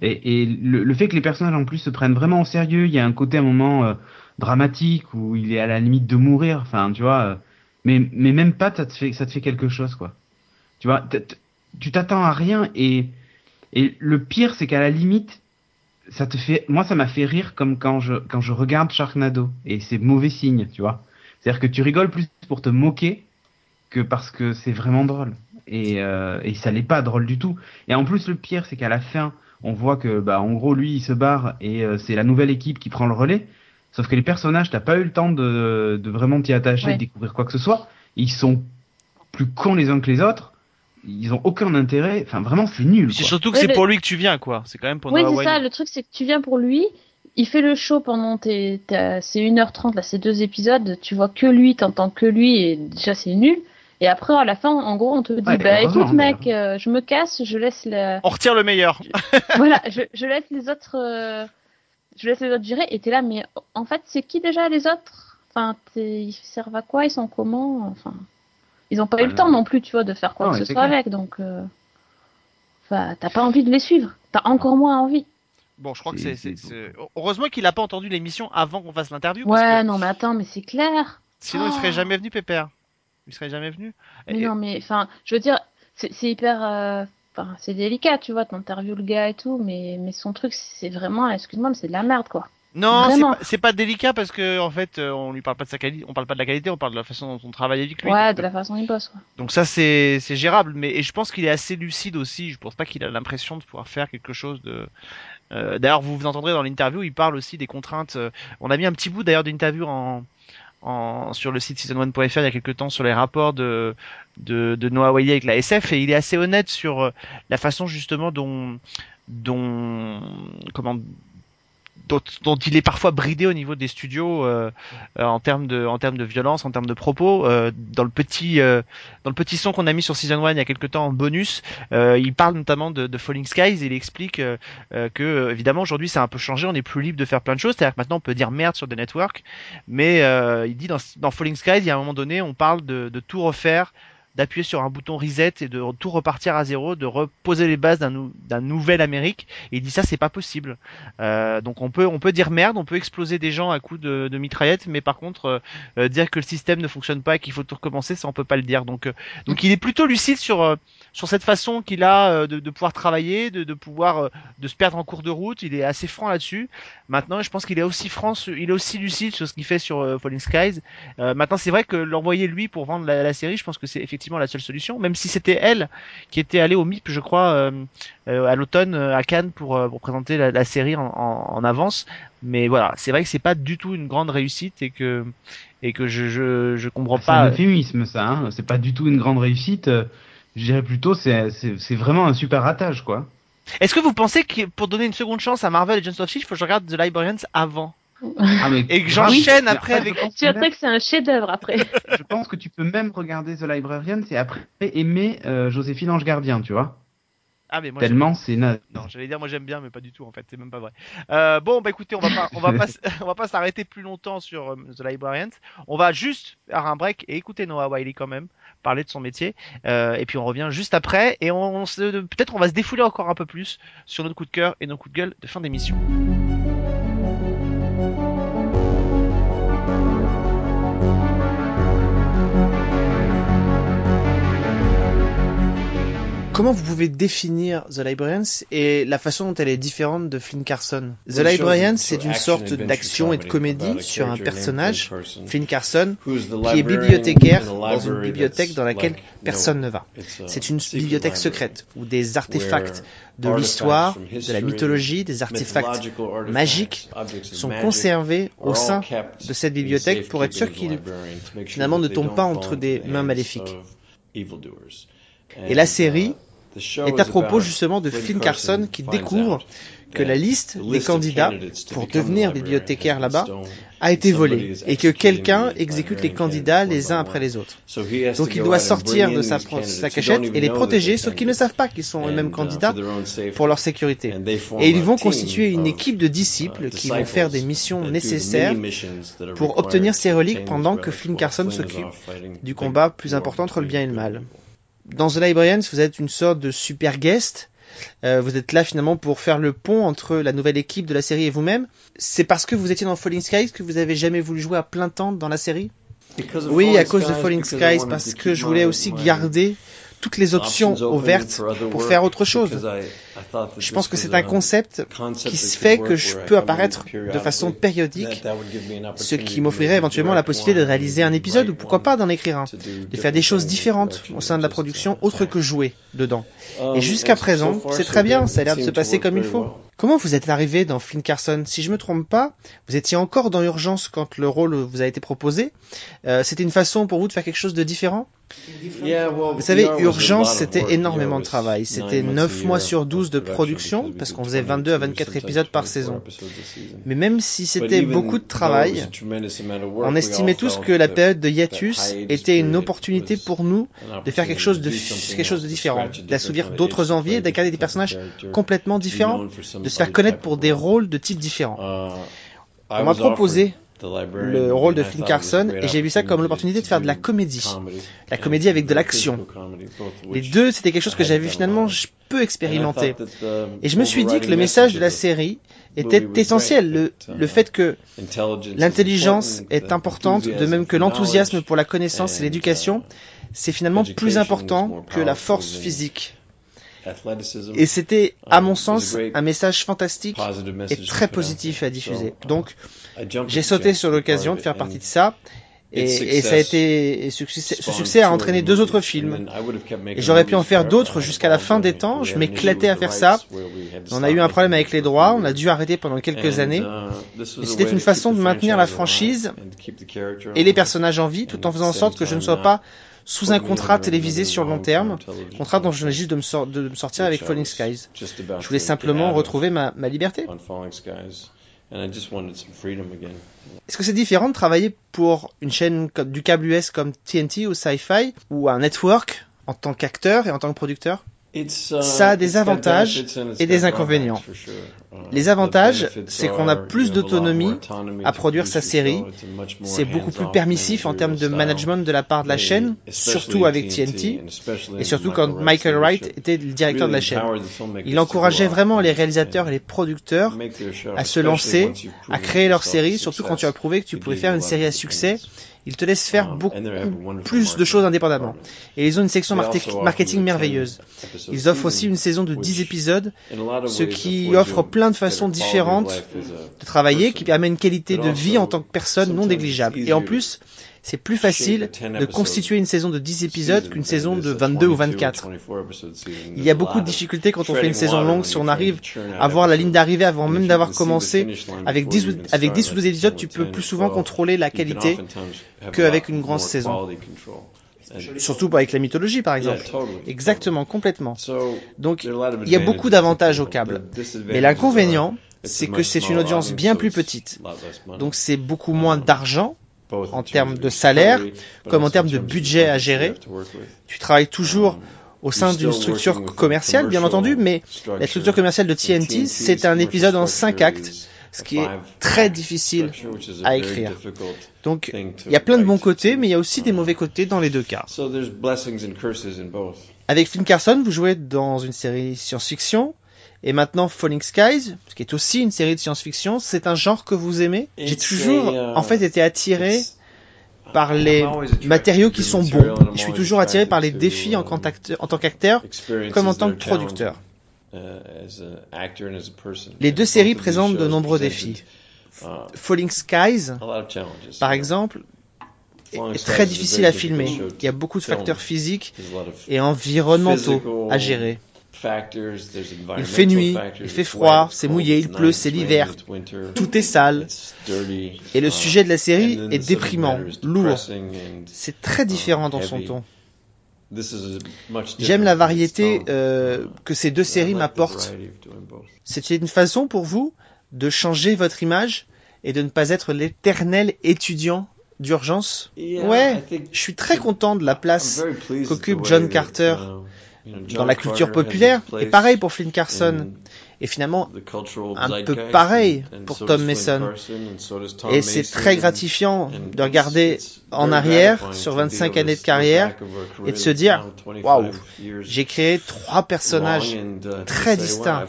Et, et le, le, fait que les personnages en plus se prennent vraiment au sérieux, il y a un côté à un moment euh, dramatique où il est à la limite de mourir. Enfin, tu vois. Euh, mais mais même pas, ça te fait ça te fait quelque chose quoi. Tu vois, tu t'attends à rien et et le pire c'est qu'à la limite ça te fait moi ça m'a fait rire comme quand je quand je regarde Sharknado et c'est mauvais signe, tu vois. C'est-à-dire que tu rigoles plus pour te moquer que parce que c'est vraiment drôle et euh, et ça n'est pas drôle du tout. Et en plus le pire c'est qu'à la fin on voit que bah en gros lui il se barre et euh, c'est la nouvelle équipe qui prend le relais. Sauf que les personnages t'as pas eu le temps de, de vraiment t'y attacher, ouais. de découvrir quoi que ce soit. Ils sont plus cons les uns que les autres. Ils ont aucun intérêt. Enfin vraiment c'est nul. C'est surtout que ouais, c'est pour lui que tu viens quoi. C'est quand même pour Oui c'est ça. Le truc c'est que tu viens pour lui. Il fait le show pendant tes, tes c'est 1h30 là, c'est deux épisodes. Tu vois que lui, t'entends que lui et déjà c'est nul. Et après, à la fin, en gros, on te dit, Ouais, bah écoute, mec, euh, je me casse, je laisse la... On retire le meilleur. [laughs] voilà, je, je laisse les autres, euh, je laisse les autres gérer. Et t'es là, mais en fait, c'est qui déjà les autres? Enfin, ils servent à quoi? Ils sont comment? Enfin, ils ont pas eu le temps non. plus, tu vois, de faire quoi Non, que ce soit clair. avec. Donc, euh, enfin, t'as pas envie de les suivre. T'as encore moins envie. Bon, je crois que C'est- Heureusement qu'il a pas entendu l'émission avant qu'on fasse l'interview. parce Ouais, que non, mais attends, mais c'est clair. Sinon, il serait Oh. jamais venu, Pépère. Il serait jamais venu. Mais Et- non, mais enfin, je veux dire, c'est hyper. euh, Enfin, c'est délicat, tu vois, t'interviews le gars et tout, mais, mais son truc, c'est vraiment, excuse-moi, mais c'est de la merde, quoi. Non, c'est pas, délicat parce que en fait, euh, on lui parle pas de sa qualité, on parle pas de la qualité, on parle de la façon dont on travaille avec lui. Ouais, Donc, de la façon dont il bosse, quoi. Donc ça c'est gérable, mais et je pense qu'il est assez lucide aussi. Je pense pas qu'il a l'impression de pouvoir faire quelque chose de. Euh, d'ailleurs, vous vous entendrez dans l'interview, il parle aussi des contraintes. on a mis un petit bout d'ailleurs d'interview en, en sur le site season1.fr il y a quelques temps sur les rapports de de, de Noah Wiley avec la SF et il est assez honnête sur euh, la façon justement dont dont comment dont, il est parfois bridé au niveau des studios euh, euh, en termes de en termes de violence, en termes de propos. Euh, dans le petit euh, dans le petit son qu'on a mis sur Season 1 il y a quelques temps en bonus, il parle notamment de, de Falling Skies il explique que évidemment aujourd'hui ça a un peu changé, on est plus libre de faire plein de choses, c'est-à-dire que maintenant on peut dire merde sur des networks, mais il dit dans, dans Falling Skies il y a un moment donné on parle de, de tout refaire d'appuyer sur un bouton reset et de tout repartir à zéro, de reposer les bases d'un nou- nouvel Amérique. Et il dit ça, c'est pas possible. Euh, donc on peut on peut dire merde, on peut exploser des gens à coups de, de mitraillette, mais par contre euh, euh, dire que le système ne fonctionne pas et qu'il faut tout recommencer, ça on peut pas le dire. Donc euh, donc il est plutôt lucide sur euh, sur cette façon qu'il a euh, de, de pouvoir travailler, de, de pouvoir euh, de se perdre en cours de route. Il est assez franc là-dessus. Maintenant, je pense qu'il est aussi franc, il est aussi lucide sur ce qu'il fait sur euh, Falling Skies. Euh, maintenant, c'est vrai que l'envoyer lui pour vendre la, la série, je pense que c'est effectivement la seule solution. Même si c'était elle qui était allée au MIP, je crois, euh, euh, à l'automne à Cannes pour, pour présenter la, la série en, en, en avance. Mais voilà, c'est vrai que c'est pas du tout une grande réussite et que et que je je, je comprends C'est un pas. euphémisme, ça. Hein. C'est pas du tout une grande réussite. Je dirais plutôt, c'est vraiment un super ratage, quoi. Est-ce que vous pensez que pour donner une seconde chance à Marvel et Agents of Shield, il faut que je regarde The Librarians avant Ah, mais Et que j'enchaîne après avec- Tu sais que c'est un chef-d'œuvre après. [laughs] je pense que tu peux même regarder The Librarian et après aimer euh, Joséphine Ange Gardien, tu vois. Ah mais moi Tellement c'est naze. Non, j'allais dire moi j'aime bien, mais pas du tout en fait, c'est même pas vrai. Euh, bon, bah écoutez, on va pas, on va pas, [laughs] on va pas s'arrêter plus longtemps sur euh, The Librarians. On va juste faire un break et écouter Noah Wiley quand même parler de son métier. Euh, et puis on revient juste après et on, peut-être on va se défouler encore un peu plus sur notre coup de cœur et nos coups de gueule de fin d'émission. Comment vous pouvez définir The Librarians et la façon dont elle est différente de Flynn Carson? The Librarians, c'est une sorte d'action et de comédie sur un personnage, Flynn Carson, qui est bibliothécaire dans une bibliothèque dans laquelle personne ne va. C'est une bibliothèque secrète où des artefacts de l'histoire, de la mythologie, des artefacts magiques sont conservés au sein de cette bibliothèque pour être sûr qu'ils finalement ne tombent pas entre des mains maléfiques. Et la série est à propos justement de Flynn Carson qui découvre que la liste des candidats pour devenir bibliothécaire là-bas a été volée et que quelqu'un exécute les candidats les uns après les autres. Donc il doit sortir de sa, sa cachette et les protéger, sauf qu'ils ne savent pas qu'ils sont eux-mêmes candidats pour leur sécurité. Et ils vont constituer une équipe de disciples qui vont faire des missions nécessaires pour obtenir ces reliques pendant que Flynn Carson s'occupe du combat plus important entre le bien et le mal. Dans The Librarians, vous êtes une sorte de super guest euh, vous êtes là finalement pour faire le pont entre la nouvelle équipe de la série et vous-même. C'est parce que vous étiez dans Falling Skies que vous avez jamais voulu jouer à plein temps dans la série? Oui, à cause de Falling Skies, parce que je voulais aussi garder toutes les options ouvertes pour faire autre chose. Je pense que c'est un concept qui se fait que je peux apparaître de façon périodique, ce qui m'offrirait éventuellement la possibilité de réaliser un épisode ou pourquoi pas d'en écrire un, de faire des choses différentes au sein de la production autre que jouer dedans. Et jusqu'à présent, c'est très bien, ça a l'air de se passer comme il faut. Comment vous êtes arrivé dans Flynn Carson Si je me trompe pas, vous étiez encore dans Urgence quand le rôle vous a été proposé. Euh, c'était une façon pour vous de faire quelque chose de différent? Vous savez, Urgence, c'était énormément de travail. C'était 9 mois sur 12 de production, parce qu'on faisait 22 à 24 épisodes par saison. Mais même si c'était beaucoup de travail, on estimait tous que la période de hiatus était une opportunité pour nous de faire quelque chose de, quelque chose de différent, d'assouvir d'autres envies et d'incarner des personnages complètement différents, de se faire connaître pour des rôles de type différents. On m'a proposé le rôle de Flynn Carson et j'ai vu ça comme l'opportunité de faire de la comédie. La comédie avec de l'action. Les deux, c'était quelque chose que j'avais finalement je peux expérimenter. Et je me suis dit que le message de la série était essentiel. Le, le fait que l'intelligence est importante, de même que l'enthousiasme pour la connaissance et l'éducation, c'est finalement plus important que la force physique. Et c'était, à mon sens, un message fantastique et très positif à diffuser. Donc, j'ai sauté sur l'occasion de faire partie de ça. Et, et, ça a été, et ce succès a entraîné deux autres films. Et j'aurais pu en faire d'autres jusqu'à la fin des temps. Je m'éclatais à faire ça. On a eu un problème avec les droits. On a dû arrêter pendant quelques années. Et c'était une façon de maintenir la franchise et les personnages en vie, tout en faisant en sorte que je ne sois pas sous un contrat télévisé sur long terme, contrat dont je venais juste de me, de sortir avec Falling Skies. Je voulais simplement retrouver ma, ma liberté. Est-ce que c'est différent de travailler pour une chaîne du câble US comme TNT ou Sci-Fi ou un network en tant qu'acteur et en tant que producteur? Ça a des avantages et des inconvénients. Les avantages, c'est qu'on a plus d'autonomie à produire sa série. C'est beaucoup plus permissif en termes de management de la part de la chaîne, surtout avec TNT, et surtout quand Michael Wright était le directeur de la chaîne. Il encourageait vraiment les réalisateurs et les producteurs à se lancer, à créer leur série, surtout quand tu as prouvé que tu pouvais faire une série à succès ils te laissent faire beaucoup plus de choses indépendamment. Et ils ont une section marketing merveilleuse. Ils offrent aussi une saison de 10 épisodes, ce qui offre plein de façons différentes de travailler, qui permet une qualité de vie en tant que personne non négligeable. Et en plus, c'est plus facile de constituer une saison de 10 épisodes qu'une saison de 22 ou 24. Il y a beaucoup de difficultés quand on fait une saison longue. Si on arrive à voir la ligne d'arrivée avant même d'avoir commencé, avec 10, ou, avec 10 ou 12 épisodes, tu peux plus souvent contrôler la qualité qu'avec une grande saison. Surtout avec la mythologie, par exemple. Exactement, complètement. Donc, il y a beaucoup d'avantages au câble. Mais l'inconvénient, c'est que c'est une audience bien plus petite. Donc, c'est beaucoup moins d'argent en termes de salaire comme en termes de budget à gérer. Tu travailles toujours au sein d'une structure commerciale, bien entendu, mais la structure commerciale de TNT, c'est un épisode en cinq actes, ce qui est très difficile à écrire. Donc, il y a plein de bons côtés, mais il y a aussi des mauvais côtés dans les deux cas. Avec Flynn Carson, vous jouez dans une série science-fiction, et maintenant Falling Skies, ce qui est aussi une série de science-fiction, c'est un genre que vous aimez. J'ai toujours, uh, en fait, été attiré par les matériaux qui sont bons. Je suis toujours attiré par les défis en, en tant qu'acteur comme en tant que producteur. Uh, les deux séries présentent de nombreux défis. Uh, Falling Skies, par exemple, est très difficile à filmer. Il y a beaucoup de facteurs physiques et environnementaux à gérer. Il fait nuit, il fait froid, c'est mouillé, il pleut, c'est l'hiver. Tout est sale. Et le sujet de la série est déprimant, lourd. C'est très différent dans son ton. J'aime la variété euh, que ces deux séries m'apportent. C'était une façon pour vous de changer votre image et de ne pas être l'éternel étudiant d'urgence? Ouais, je suis très content de la place qu'occupe John Carter dans la culture populaire. Et pareil pour Flynn Carson. Et finalement, un peu pareil pour Tom Mason. Et c'est très gratifiant de regarder en arrière sur 25 années de carrière et de se dire, waouh, j'ai créé trois personnages très distincts.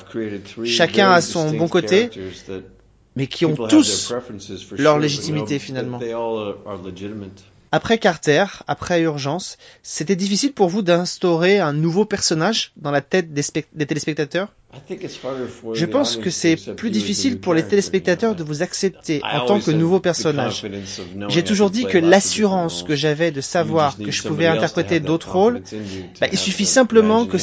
Chacun a son bon côté, mais qui ont tous leur légitimité finalement. Après Carter, après Urgence, c'était difficile pour vous d'instaurer un nouveau personnage dans la tête des, des téléspectateurs? Je pense que c'est plus difficile pour les téléspectateurs de vous accepter en tant que nouveau personnage. J'ai toujours dit que l'assurance que j'avais de savoir que je pouvais interpréter d'autres rôles, bah, il suffit simplement que,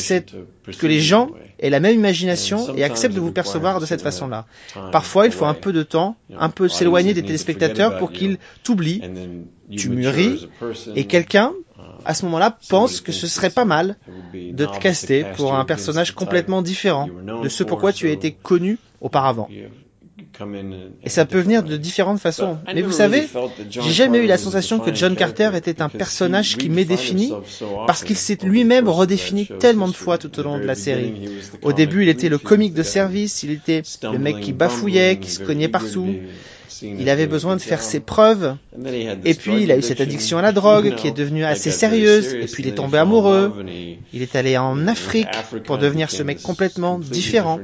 que les gens aient la même imagination et acceptent de vous percevoir de cette façon-là. Parfois, il faut un peu de temps, un peu s'éloigner des téléspectateurs pour qu'ils t'oublient, tu mûris, et quelqu'un à ce moment-là, pense que ce serait pas mal de te caster pour un personnage complètement différent de ce pourquoi tu as été connu auparavant. Et ça peut venir de différentes façons. Mais vous savez, j'ai jamais eu la sensation que John Carter était un personnage qui m'est défini parce qu'il s'est lui-même redéfini tellement de fois tout au long de la série. Au début, il était le comique de service, il était le mec qui bafouillait, qui se cognait partout. Il avait besoin de faire ses preuves. Et puis, il a eu cette addiction à la drogue qui est devenue assez sérieuse. Et puis, il est tombé amoureux. Il est allé en Afrique pour devenir ce mec complètement différent.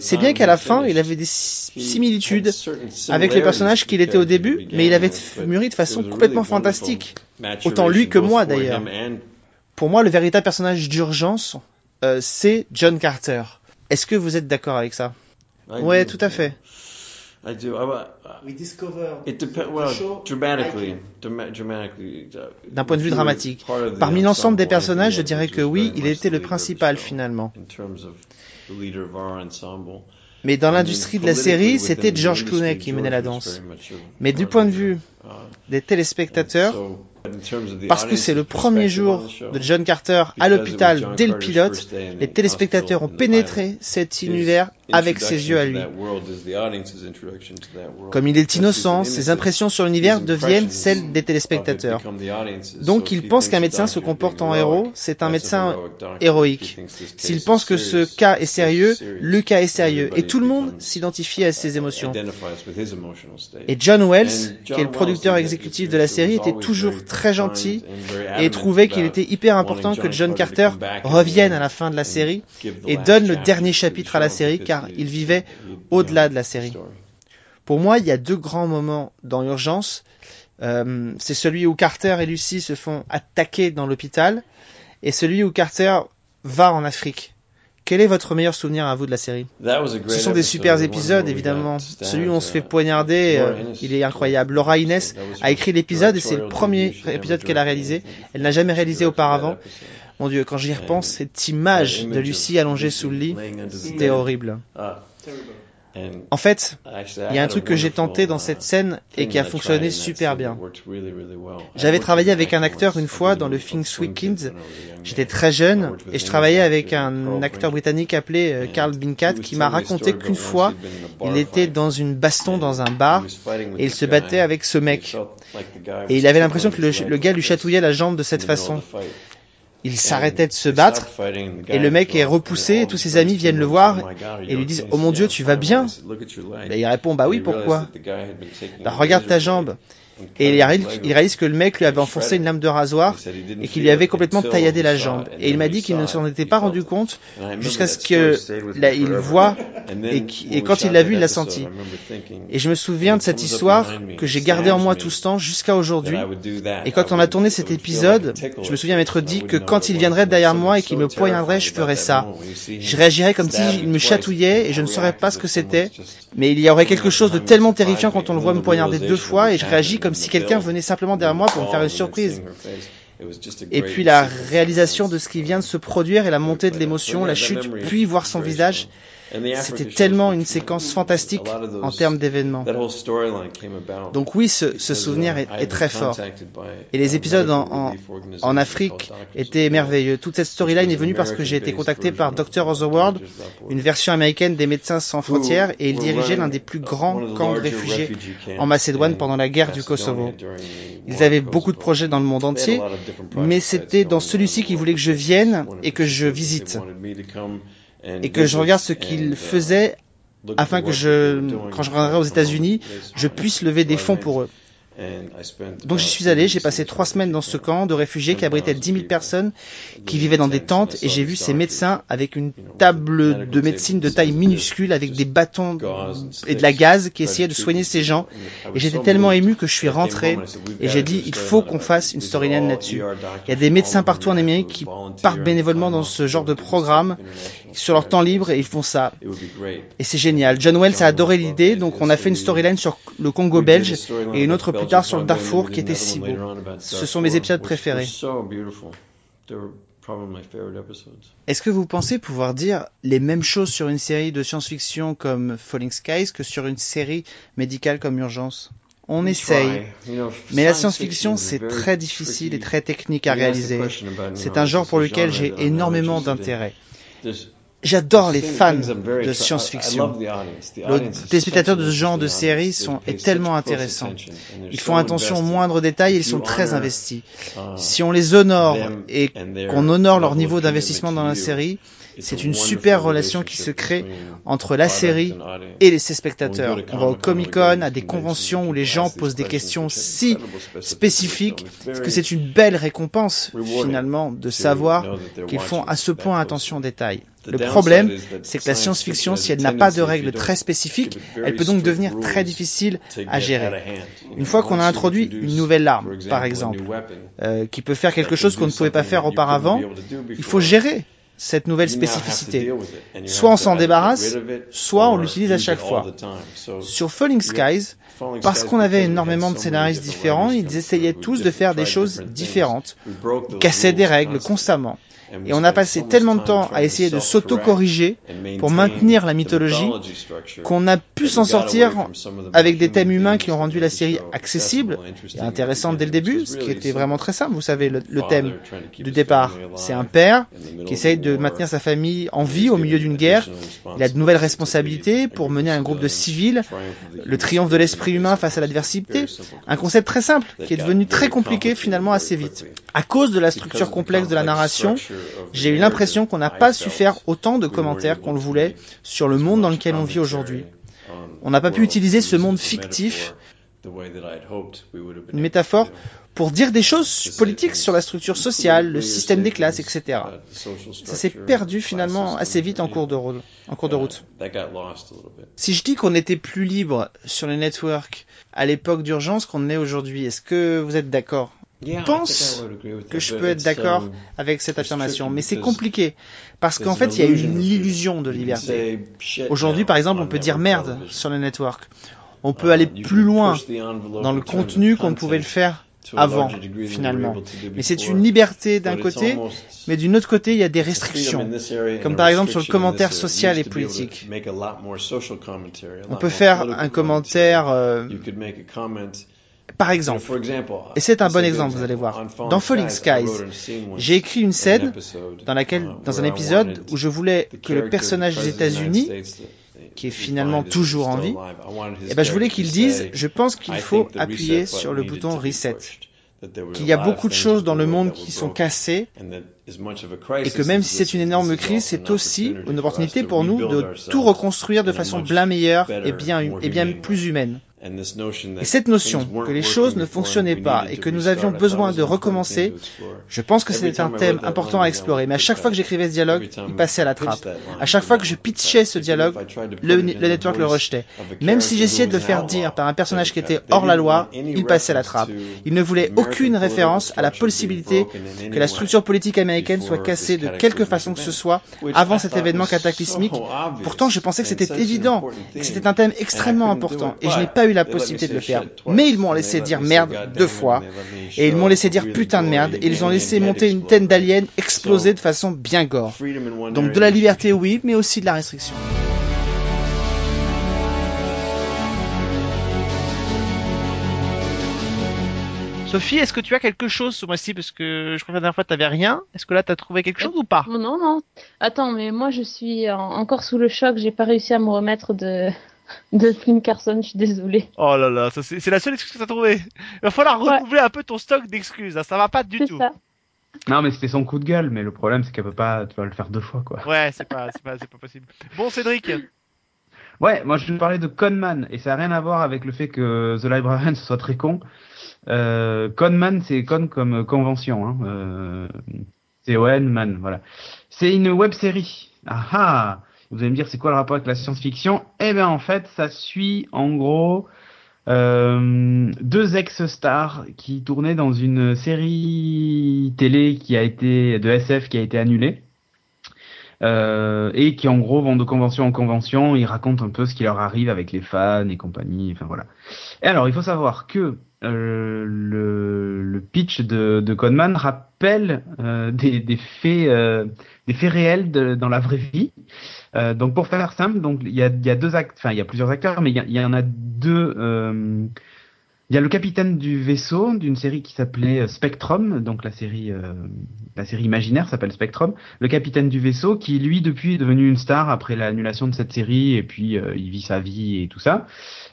C'est bien qu'à la fin, il avait des similitudes avec les personnages qu'il était au début, mais il avait mûri de façon complètement fantastique. Autant lui que moi, d'ailleurs. Pour moi, le véritable personnage d'urgence, euh, c'est John Carter. Est-ce que vous êtes d'accord avec ça? Ouais, tout à fait. I do. I, We discover it depends. Well, dramatically, dramatically. Uh, D'un point de vue dramatique, parmi l'ensemble des personnages, je dirais que oui, il était le principal finalement. Mais dans l'industrie de la série, c'était George Clooney qui menait la danse. Mais du point de vue des téléspectateurs, parce que c'est le premier jour de John Carter à l'hôpital dès le pilote, les téléspectateurs ont pénétré cet univers avec ses yeux à lui. Comme il est innocent, ses impressions sur l'univers deviennent celles des téléspectateurs. Donc il pense qu'un médecin se comporte en héros, c'est un médecin héroïque. S'il pense que ce cas est sérieux, le cas est sérieux. Et tout le monde s'identifie à ses émotions. Et John Wells, qui est le producteur exécutif de la série, était toujours très gentil et trouvait qu'il était hyper important que John Carter revienne à la fin de la série et donne le dernier chapitre à la série car il vivait au-delà de la série. Pour moi, il y a deux grands moments dans Urgence. Euh, c'est celui où Carter et Lucy se font attaquer dans l'hôpital et celui où Carter va en Afrique. Quel est votre meilleur souvenir à vous de la série? Ce sont des super épisodes, évidemment. Celui où on se fait poignarder, euh, il est incroyable. Laura Inès a écrit l'épisode et c'est le premier épisode qu'elle a réalisé. Elle n'a jamais réalisé auparavant. Mon Dieu, quand j'y repense, cette image de Lucie allongée sous le lit, c'était horrible. En fait, il y a un truc que j'ai tenté dans cette scène et qui a fonctionné super bien. J'avais travaillé avec un acteur une fois dans le film Sweet Kids. J'étais très jeune et je travaillais avec un acteur britannique appelé euh, Carl Binkat qui m'a raconté qu'une fois, il était dans une baston dans un bar et il se battait avec ce mec. Et il avait l'impression que le, le gars lui chatouillait la jambe de cette façon il s'arrêtait de se battre et le mec est repoussé et tous ses amis viennent le voir et lui disent oh mon dieu tu vas bien. Et il répond bah oui pourquoi bah, regarde ta jambe et il réalise, que le mec lui avait enfoncé une lame de rasoir et qu'il lui avait complètement tailladé la jambe. Et il m'a dit qu'il ne s'en était pas rendu compte jusqu'à ce que il voit et, quand il l'a vu, il l'a senti. Et je me souviens de cette histoire que j'ai gardée en moi tout ce temps jusqu'à aujourd'hui. Et quand on a tourné cet épisode, je me souviens m'être dit que quand il viendrait derrière moi et qu'il me poignarderait, je ferais ça. Je réagirais comme s'il me chatouillait et je ne saurais pas ce que c'était. Mais il y aurait quelque chose de tellement terrifiant quand on le voit me poignarder deux fois et je réagis comme si quelqu'un venait simplement derrière moi pour me faire une surprise. Et puis la réalisation de ce qui vient de se produire et la montée de l'émotion, la chute, puis voir son visage, C'était tellement une séquence fantastique en termes d'événements. Donc oui, ce, ce souvenir est, est, très fort. Et les épisodes en, en, en Afrique étaient merveilleux. Toute cette storyline est venue parce que j'ai été contacté par Doctor of the World, une version américaine des Médecins sans frontières, et il dirigeait l'un des plus grands camps de réfugiés en Macédoine pendant la guerre du Kosovo. Ils avaient beaucoup de projets dans le monde entier, mais c'était dans celui-ci qu'ils voulaient que je vienne et que je visite et que je regarde ce qu'ils faisaient afin que je, quand je reviendrai aux États-Unis, je puisse lever des fonds pour eux. Donc j'y suis allé, j'ai passé trois semaines dans ce camp de réfugiés qui abritait 10 000 personnes qui vivaient dans des tentes et j'ai vu ces médecins avec une table de médecine de taille minuscule avec des bâtons et de la gaz qui essayaient de soigner ces gens. Et j'étais tellement ému que je suis rentré et j'ai dit il faut qu'on fasse une storyline là-dessus. Il y a des médecins partout en Amérique qui partent bénévolement dans ce genre de programme sur leur temps libre et ils font ça. Et c'est génial. John Wells a adoré l'idée donc on a fait une storyline sur le Congo belge et une autre plus tard sur le Darfour qui était si beau. Ce sont mes épisodes préférés. Est-ce que vous pensez pouvoir dire les mêmes choses sur une série de science-fiction comme Falling Skies que sur une série médicale comme Urgence? On essaye, mais la science-fiction c'est très difficile et très technique à réaliser. C'est un genre pour lequel j'ai énormément d'intérêt. J'adore les fans de science-fiction. Les téléspectateurs de ce genre de série sont est tellement intéressant. Ils font attention aux moindres détails et ils sont très investis. Si on les honore et qu'on honore leur niveau d'investissement dans la série, c'est une super relation qui se crée entre la série et les ses spectateurs. On va au Comic Con, à des conventions où les gens posent des questions si spécifiques que c'est une belle récompense finalement de savoir qu'ils font à ce point attention aux détails. Le problème, c'est que la science-fiction, si elle n'a pas de règles très spécifiques, elle peut donc devenir très difficile à gérer. Une fois qu'on a introduit une nouvelle arme, par exemple, euh, qui peut faire quelque chose qu'on ne pouvait pas faire auparavant, il faut gérer cette nouvelle spécificité. Soit on s'en débarrasse, soit on l'utilise à chaque fois. Sur Falling Skies, parce qu'on avait énormément de scénaristes différents, ils essayaient tous de faire des choses différentes, cassaient des règles constamment. Et on a passé tellement de temps à essayer de s'auto-corriger pour maintenir la mythologie qu'on a pu s'en sortir avec des thèmes humains qui ont rendu la série accessible et intéressante dès le début, ce qui était vraiment très simple. Vous savez, le, le thème du départ, c'est un père qui essaye de maintenir sa famille en vie au milieu d'une guerre. Il a de nouvelles responsabilités pour mener un groupe de civils, le triomphe de l'esprit humain face à l'adversité. Un concept très simple qui est devenu très compliqué finalement assez vite. À cause de la structure complexe de la narration, j'ai eu l'impression qu'on n'a pas su faire autant de commentaires qu'on le voulait sur le monde dans lequel on vit aujourd'hui. On n'a pas pu utiliser ce monde fictif, une métaphore, pour dire des choses politiques sur la structure sociale, le système des classes, etc. Ça s'est perdu finalement assez vite en cours de route. En cours de route. Si je dis qu'on était plus libre sur les networks à l'époque d'urgence qu'on est aujourd'hui, est-ce que vous êtes d'accord? Pense que je peux être d'accord avec cette affirmation, mais c'est compliqué parce qu'en fait, il y a une illusion de liberté. Aujourd'hui, par exemple, on peut dire merde sur le network. On peut aller plus loin dans le contenu qu'on ne pouvait le faire avant, finalement. Mais c'est une liberté d'un côté, mais d'une autre côté, il y a des restrictions, comme par exemple sur le commentaire social et politique. On peut faire un commentaire euh, par exemple, et c'est un bon exemple, vous allez voir, dans Falling Skies, j'ai écrit une scène dans laquelle, dans un épisode où je voulais que le personnage des États-Unis, qui est finalement toujours en vie, eh ben, je voulais qu'il dise, je pense qu'il faut appuyer sur le bouton reset. qu'il y a beaucoup de choses dans le monde qui sont cassées et que même si c'est une énorme crise, c'est aussi une opportunité pour nous de tout reconstruire de façon bien meilleure et bien, et bien plus humaine. Et cette notion que les choses ne fonctionnaient pas et que nous avions besoin de recommencer, je pense que c'était un thème important à explorer. Mais à chaque fois que j'écrivais ce dialogue, il passait à la trappe. À chaque fois que je pitchais ce dialogue, le, le network le rejetait. Même si j'essayais de le faire dire par un personnage qui était hors la loi, il passait à la trappe. Il ne voulait aucune référence à la possibilité que la structure politique américaine soit cassée de quelque façon que ce soit avant cet événement cataclysmique. Pourtant, je pensais que c'était évident, que c'était un thème extrêmement important. Et je n'ai pas eu la possibilité de le faire. Mais ils m'ont laissé dire merde deux fois. Et ils m'ont laissé dire putain de merde. Et ils ont laissé monter une tête d'aliens exploser de façon bien gore. Donc de la liberté, oui, mais aussi de la restriction. Sophie, est-ce que tu as quelque chose ce mois-ci? Parce que je crois que la dernière fois, tu n'avais rien. Est-ce que là, tu as trouvé quelque chose ou pas? Non, non. Attends, mais moi, je suis encore sous le choc. J'ai pas réussi à me remettre de, de Finn Carson, je suis désolée. Oh là là, c'est la seule excuse que tu as trouvée. Il va falloir renouveler un peu ton stock d'excuses. Hein. Ça va pas du tout. Ça. Non, mais c'était son coup de gueule, mais le problème, c'est qu'elle peut pas tu vas le faire deux fois, quoi. Ouais, c'est pas, pas, pas possible. Bon, Cédric. Ouais, moi je vais parler de Conman, et ça n'a rien à voir avec le fait que The Librarian ce soit très con. Euh, Conman, c'est con comme convention. Hein. Euh, c'est ON Man, voilà. C'est une web série. Ah ah Vous allez me dire, c'est quoi le rapport avec la science-fiction? Eh bien, en fait, ça suit en gros euh, deux ex-stars qui tournaient dans une série télé qui a été de SF qui a été annulée. Euh, et qui en gros vont de convention en convention, ils racontent un peu ce qui leur arrive avec les fans et compagnie, enfin voilà. Et alors il faut savoir que euh, le, le, pitch de, de Conman rappelle euh, des, des, faits, euh, des faits réels de, dans la vraie vie. Euh, donc pour faire simple, donc il y a, y a, deux actes, enfin il y a plusieurs acteurs, mais il y, y, en a deux. Il y a le capitaine du vaisseau d'une série qui s'appelait Spectrum, donc la série, la série imaginaire s'appelle Spectrum. Le capitaine du vaisseau qui lui depuis est devenu une star après l'annulation de cette série et puis il vit sa vie et tout ça.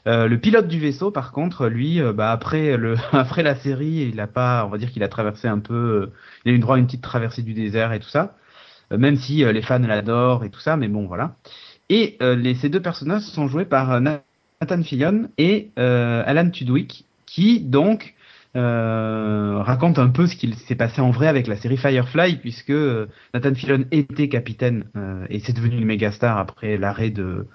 Euh, le pilote du vaisseau, par contre, lui, euh, bah, après le [laughs] après la série, il a pas, on va dire qu'il a traversé un peu, euh, il a eu droit à une petite traversée du désert et tout ça, même si les fans l'adorent et tout ça, mais bon voilà. Et les, ces deux personnages sont joués par Nathan Fillion et Alan Tudwick, qui donc raconte un peu ce qu'il s'est passé en vrai avec la série Firefly, puisque Nathan Fillion était capitaine et c'est devenu une méga star après l'arrêt de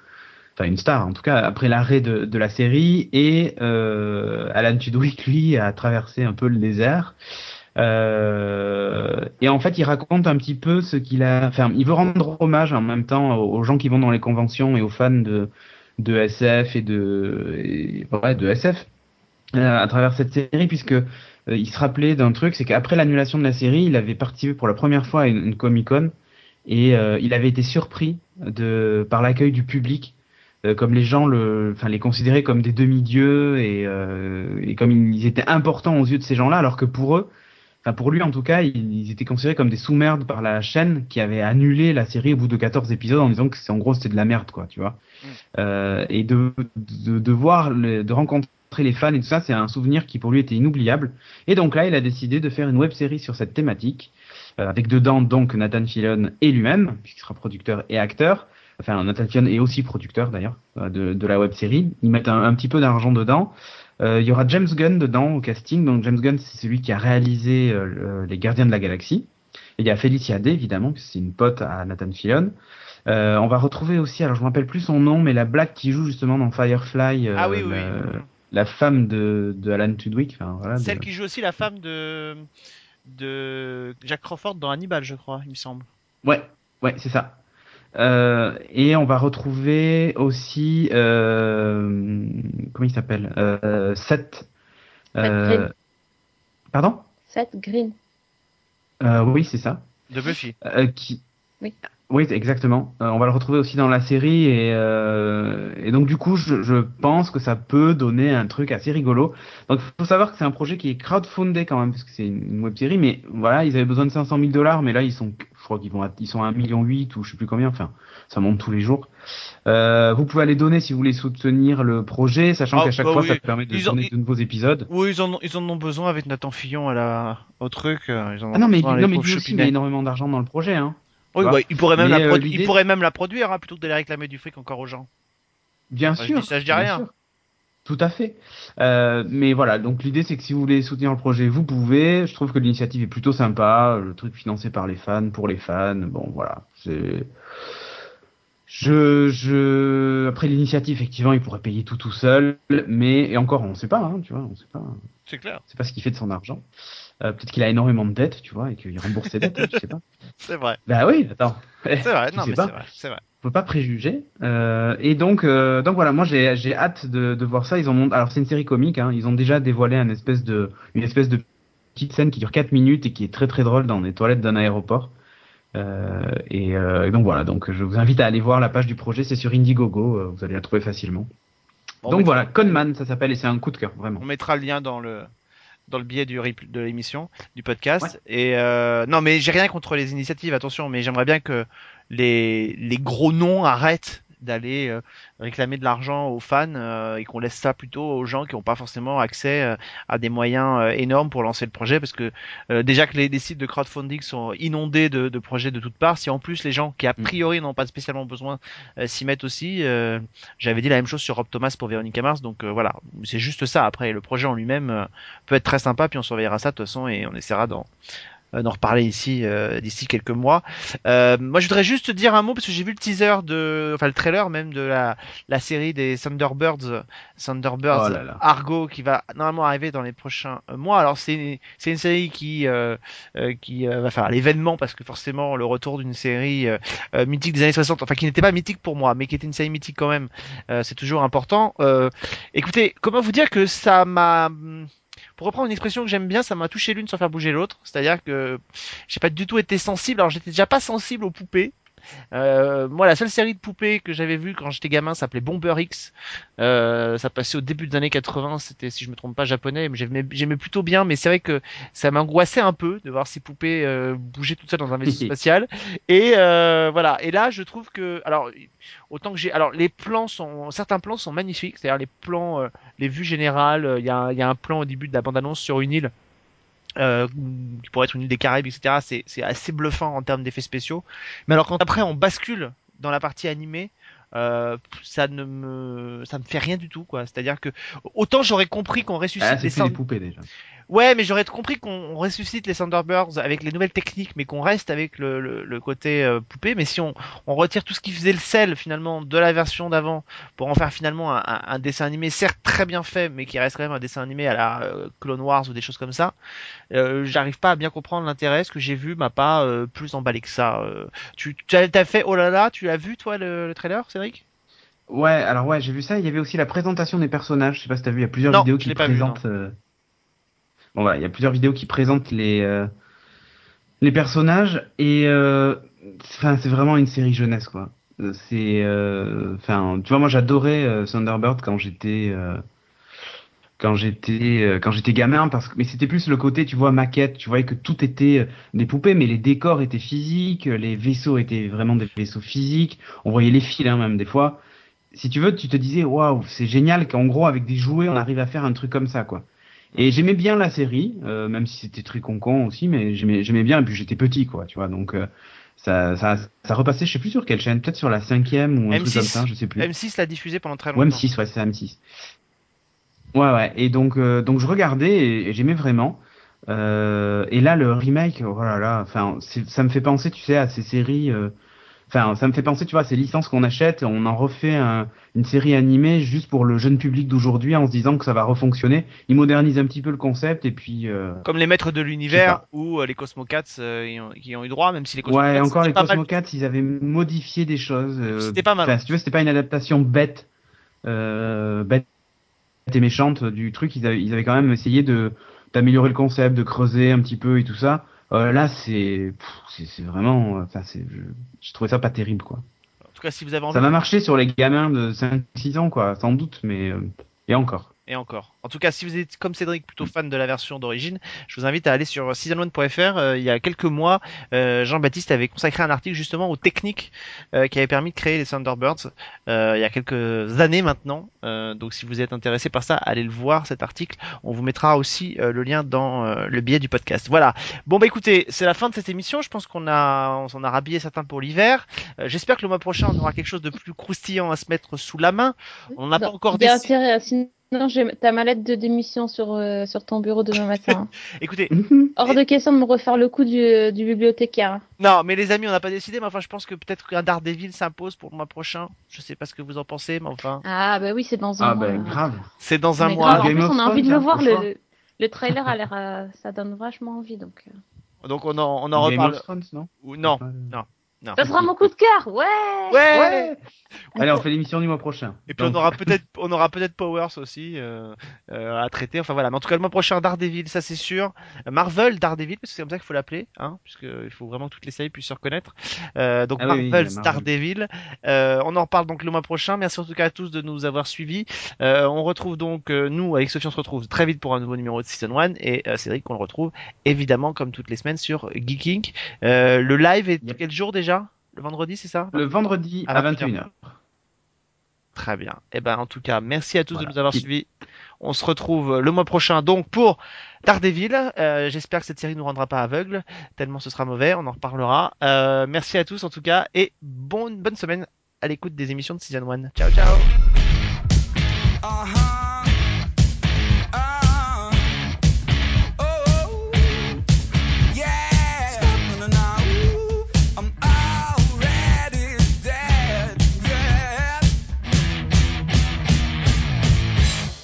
enfin une star en tout cas après l'arrêt de, de, la série et euh, Alan Tudwick lui a traversé un peu le désert euh, et en fait il raconte un petit peu ce qu'il a enfin il veut rendre hommage en même temps aux, gens qui vont dans les conventions et aux fans de de SF et de ouais, de SF euh, à travers cette série puisque euh, il se rappelait d'un truc c'est qu'après l'annulation de la série il avait participé pour la première fois à une, une Comic Con et euh, il avait été surpris de par l'accueil du public euh, comme les gens le, enfin les considéraient comme des demi-dieux et, euh, et comme ils étaient importants aux yeux de ces gens-là, alors que pour eux, enfin pour lui en tout cas, ils, étaient considérés comme des sous-merdes par la chaîne qui avait annulé la série au bout de 14 épisodes en disant que c'est en gros c'était de la merde quoi, tu vois. Mm. Euh, et de, de, de voir, de rencontrer les fans et tout ça, c'est un souvenir qui pour lui était inoubliable. Et donc là, il a décidé de faire une web série sur cette thématique, euh, avec dedans donc Nathan Fillion et lui-même, puisqu'il sera producteur et acteur enfin Nathan Fillion est aussi producteur d'ailleurs euh, de, de, la web série. Ils mettent un, petit peu d'argent dedans. Euh, il y aura James Gunn dedans au casting. Donc James Gunn, c'est celui qui a réalisé euh, les Gardiens de la Galaxie. Et il y a Felicia Day évidemment, c'est une pote à Nathan Fillion. Euh, on va retrouver aussi, alors je me rappelle plus son nom, mais la black qui joue justement dans Firefly, ah, oui, oui. La, femme de, de Alan Tudwick. Enfin, voilà, Celle qui joue aussi la femme de de Jack Crawford dans Hannibal, je crois, il me semble. Ouais, ouais, c'est ça. Euh, et on va retrouver aussi euh, comment il s'appelle euh, Seth. Euh, pardon? Seth Green. Euh, oui, c'est ça. De Buffy. Euh, qui... Oui. Oui, exactement. Euh, on va le retrouver aussi dans la série et, euh, et donc du coup, je, je, pense que ça peut donner un truc assez rigolo. Donc, il faut savoir que c'est un projet qui est crowdfundé quand même parce que c'est une web série, mais voilà, ils avaient besoin de 500 000 dollars, mais là ils sont, crois qu'ils vont, à, ils sont à 1 million 8 ou je sais plus combien. Enfin, ça monte tous les jours. Euh, vous pouvez aller donner si vous voulez soutenir le projet, sachant ah, qu'à chaque bah fois ça permet de donner de nouveaux épisodes. Oui, ils en ont, ils en ont besoin avec Nathan Fillon à la, au truc. Euh, ils en ont ah non, mais, non, mais lui aussi, il a énormément d'argent dans le projet, hein. Oui, bah, il, pourrait même la euh, il pourrait même la produire hein, plutôt que d'aller réclamer du fric encore aux gens. Bien sûr. Je ça, je dis rien. Tout à fait. Euh, mais voilà, donc l'idée c'est que si vous voulez soutenir le projet, vous pouvez. Je trouve que l'initiative est plutôt sympa, le truc financé par les fans, pour les fans. Bon, voilà, c'est. Je, je, après l'initiative, effectivement, il pourrait payer tout tout seul, mais et encore, on sait pas, hein, tu vois, on sait pas. C'est clair. C'est pas ce qu'il fait de son argent. Euh, peut-être qu'il a énormément de dettes, tu vois, et qu'il rembourse ses dettes, je sais pas. [laughs] C'est vrai. Bah oui, attends. C'est vrai, [laughs] non, mais c'est vrai, c'est vrai. Faut pas préjuger. Euh, et donc, euh, donc voilà, moi j'ai, j'ai hâte de, de voir ça. Ils ont, alors c'est une série comique, hein, ils ont déjà dévoilé une espèce de, une espèce de petite scène qui dure 4 minutes et qui est très très drôle dans les toilettes d'un aéroport. Euh, et, et, donc voilà, donc je vous invite à aller voir la page du projet, c'est sur Indiegogo, vous allez la trouver facilement. donc voilà, Conman ça s'appelle et c'est un coup de cœur vraiment. On mettra le lien dans le dans le biais du de l'émission, du podcast. Et non, mais j'ai rien contre les initiatives, attention, mais j'aimerais bien que les les gros noms arrêtent d'aller euh, réclamer de l'argent aux fans euh, et qu'on laisse ça plutôt aux gens qui n'ont pas forcément accès euh, à des moyens énormes pour lancer le projet parce que déjà que les, sites de crowdfunding sont inondés de, de, projets de toutes parts si en plus les gens qui a mm. priori n'ont pas spécialement besoin s'y mettent aussi j'avais dit la même chose sur Rob Thomas pour Véronique Mars donc voilà c'est juste ça après le projet en lui-même peut être très sympa puis on surveillera ça de toute façon et on essaiera d'en euh, d'en reparler ici euh, d'ici quelques mois. Euh, moi, je voudrais juste dire un mot parce que j'ai vu le teaser de, enfin le trailer même de la, la série des Thunderbirds, Thunderbirds oh Argo qui va normalement arriver dans les prochains mois. Alors c'est c'est une série qui qui va faire l'événement parce que forcément le retour d'une série mythique des années 60, enfin qui n'était pas mythique pour moi, mais qui était une série mythique quand même, c'est toujours important. écoutez, comment vous dire que ça m'a pour reprendre une expression que j'aime bien, ça m'a touché l'une sans faire bouger l'autre. C'est-à-dire que j'ai pas du tout été sensible. Alors j'étais déjà pas sensible aux poupées. Euh, moi, la seule série de poupées que j'avais vue quand j'étais gamin s'appelait Bomber X. Euh, ça passait au début des années 80. C'était, si je me trompe pas, japonais. Mais j'aimais plutôt bien. Mais c'est vrai que ça m'angoissait un peu de voir ces poupées euh, bouger toutes seules dans un vaisseau [laughs] spatial. Et euh, voilà. Et là, je trouve que, alors, autant que j'ai, alors les plans sont, certains plans sont magnifiques. C'est-à-dire les plans, les vues générales. Il y a, y a un plan au début de la bande-annonce sur une île euh, qui pourrait être une île des Caraïbes, etc. C'est assez bluffant en termes d'effets spéciaux. Mais alors quand après on bascule dans la partie animée, euh, ça ne me ça me fait rien du tout quoi. C'est-à-dire que autant j'aurais compris qu'on ressuscite ah, les, poupées déjà. Ouais, mais j'aurais compris qu'on ressuscite les Thunderbirds avec les nouvelles techniques, mais qu'on reste avec le, le, côté euh, poupée. Mais si on, on retire tout ce qui faisait le sel finalement de la version d'avant pour en faire finalement un, un, dessin animé, certes très bien fait, mais qui reste quand même un dessin animé à la euh, Clone Wars ou des choses comme ça, euh, j'arrive pas à bien comprendre l'intérêt. Ce que j'ai vu m'a pas euh, plus emballé que ça. tu as, fait oh là là, tu as vu toi le, le trailer, Cédric? Ouais, alors ouais, j'ai vu ça. Il y avait aussi la présentation des personnages. Je sais pas si t'as vu, il y a plusieurs vidéos qui présentent. Bon voilà, il y a plusieurs vidéos qui présentent les euh, les personnages et euh, enfin c'est vraiment une série jeunesse quoi. C'est euh, enfin tu vois moi j'adorais Thunderbird quand j'étais quand j'étais quand j'étais gamin parce que mais c'était plus le côté tu vois maquette. Tu voyais que tout était des poupées mais les décors étaient physiques les vaisseaux étaient vraiment des vaisseaux physiques. On voyait les fils hein, même des fois. Si tu veux tu te disais waouh c'est génial qu'en gros avec des jouets on arrive à faire un truc comme ça quoi et j'aimais bien la série, euh, même si c'était très concon aussi, mais j'aimais bien. Et puis j'étais petit, quoi, tu vois. Donc euh, ça, ça, ça repassait, je sais plus sur quelle chaîne, peut-être sur la cinquième ou un truc comme ça, je sais plus. M6 l'a diffusé pendant très longtemps. Ouais, M6, ouais, c'est M6. Ouais, ouais. Et donc, euh, donc je regardais et, j'aimais vraiment. Euh, et là, le remake, oh là là, enfin, ça me fait penser, tu sais, à ces séries. Euh, Enfin, ça me fait penser, tu vois, ces licences qu'on achète, on en refait une série animée juste pour le jeune public d'aujourd'hui en se disant que ça va refonctionner. Ils modernisent un petit peu le concept et puis. Euh, Comme les maîtres de l'univers ou euh, les Cosmocats euh, qui ont eu droit, même si les Cosmocats. Ouais, encore les Cosmocats, ils avaient modifié des choses. c'était pas mal. si tu veux, c'était pas une adaptation bête, bête et méchante du truc. Ils avaient, ils avaient quand même essayé de d'améliorer le concept, de creuser un petit peu et tout ça. Euh, là, c'est c'est vraiment, enfin, c'est, je, je trouvais ça pas terrible, quoi. En tout cas, si vous avez envie... Ça va marcher sur les gamins de 5-6 ans, quoi, sans doute, mais euh, et encore et encore. En tout cas, si vous êtes comme Cédric plutôt fan de la version d'origine, je vous invite à aller sur season1.fr. Euh, il y a quelques mois, euh, Jean-Baptiste avait consacré un article justement aux techniques euh, qui avaient permis de créer les Thunderbirds il y a quelques années maintenant. donc si vous êtes intéressé par ça, allez le voir cet article. On vous mettra aussi le lien dans le billet du podcast. Voilà. Bon bah écoutez, c'est la fin de cette émission. Je pense qu'on a on s'en a rhabillé certains pour l'hiver. J'espère que le mois prochain on aura quelque chose de plus croustillant à se mettre sous la main. On n'a pas encore décidé. Non, j'ai ta mallette de démission sur, euh, sur ton bureau demain matin. [laughs] Écoutez. Hors de question de me refaire le coup du, du bibliothécaire. Non, mais les amis, on n'a pas décidé, mais enfin, je pense que peut-être qu'un Daredevil s'impose pour le mois prochain. Je sais pas ce que vous en pensez, mais enfin. Ah, bah oui, c'est dans un ah, mois. Ah, bah grave. C'est dans un mois. en plus, on a envie de le voir. Le, le, trailer a l'air. Euh, ça donne vachement envie, donc. Euh. Donc, on en, on en reparle. non? Ou, non, non. Ça sera mon coup de cœur, ouais. Ouais. Allez, on fait l'émission du mois prochain. Et puis on aura [laughs] peut-être, on aura peut-être Powers aussi euh, euh, à traiter. Enfin voilà. Mais en tout cas, le mois prochain, Daredevil, ça c'est sûr. Marvel Daredevil, parce que c'est comme ça qu'il faut l'appeler, hein, puisque il faut vraiment que toutes les séries puissent se reconnaître. Euh, donc Ah oui, Marvel, Marvel. Daredevil. Euh, on en reparle donc le mois prochain. Merci en tout cas à tous de nous avoir suivis. Euh, on retrouve donc euh, nous avec Sophie, on se retrouve très vite pour un nouveau numéro de Season 1 et euh, Cédric, on le retrouve évidemment comme toutes les semaines sur Geeking. Euh, le live est Yep. quel jour déjà? Le vendredi, c'est ça Le vendredi À à 21 21h. Très bien. Eh ben, en tout cas, merci à tous Voilà. de nous avoir suivis. On se retrouve le mois prochain donc pour Daredevil. Euh, J'espère que cette série nous rendra pas aveugles, tellement ce sera mauvais. On en reparlera. Euh, merci à tous en tout cas et bonne bonne semaine à l'écoute des émissions de Season 1. Ciao ciao. Uh-huh.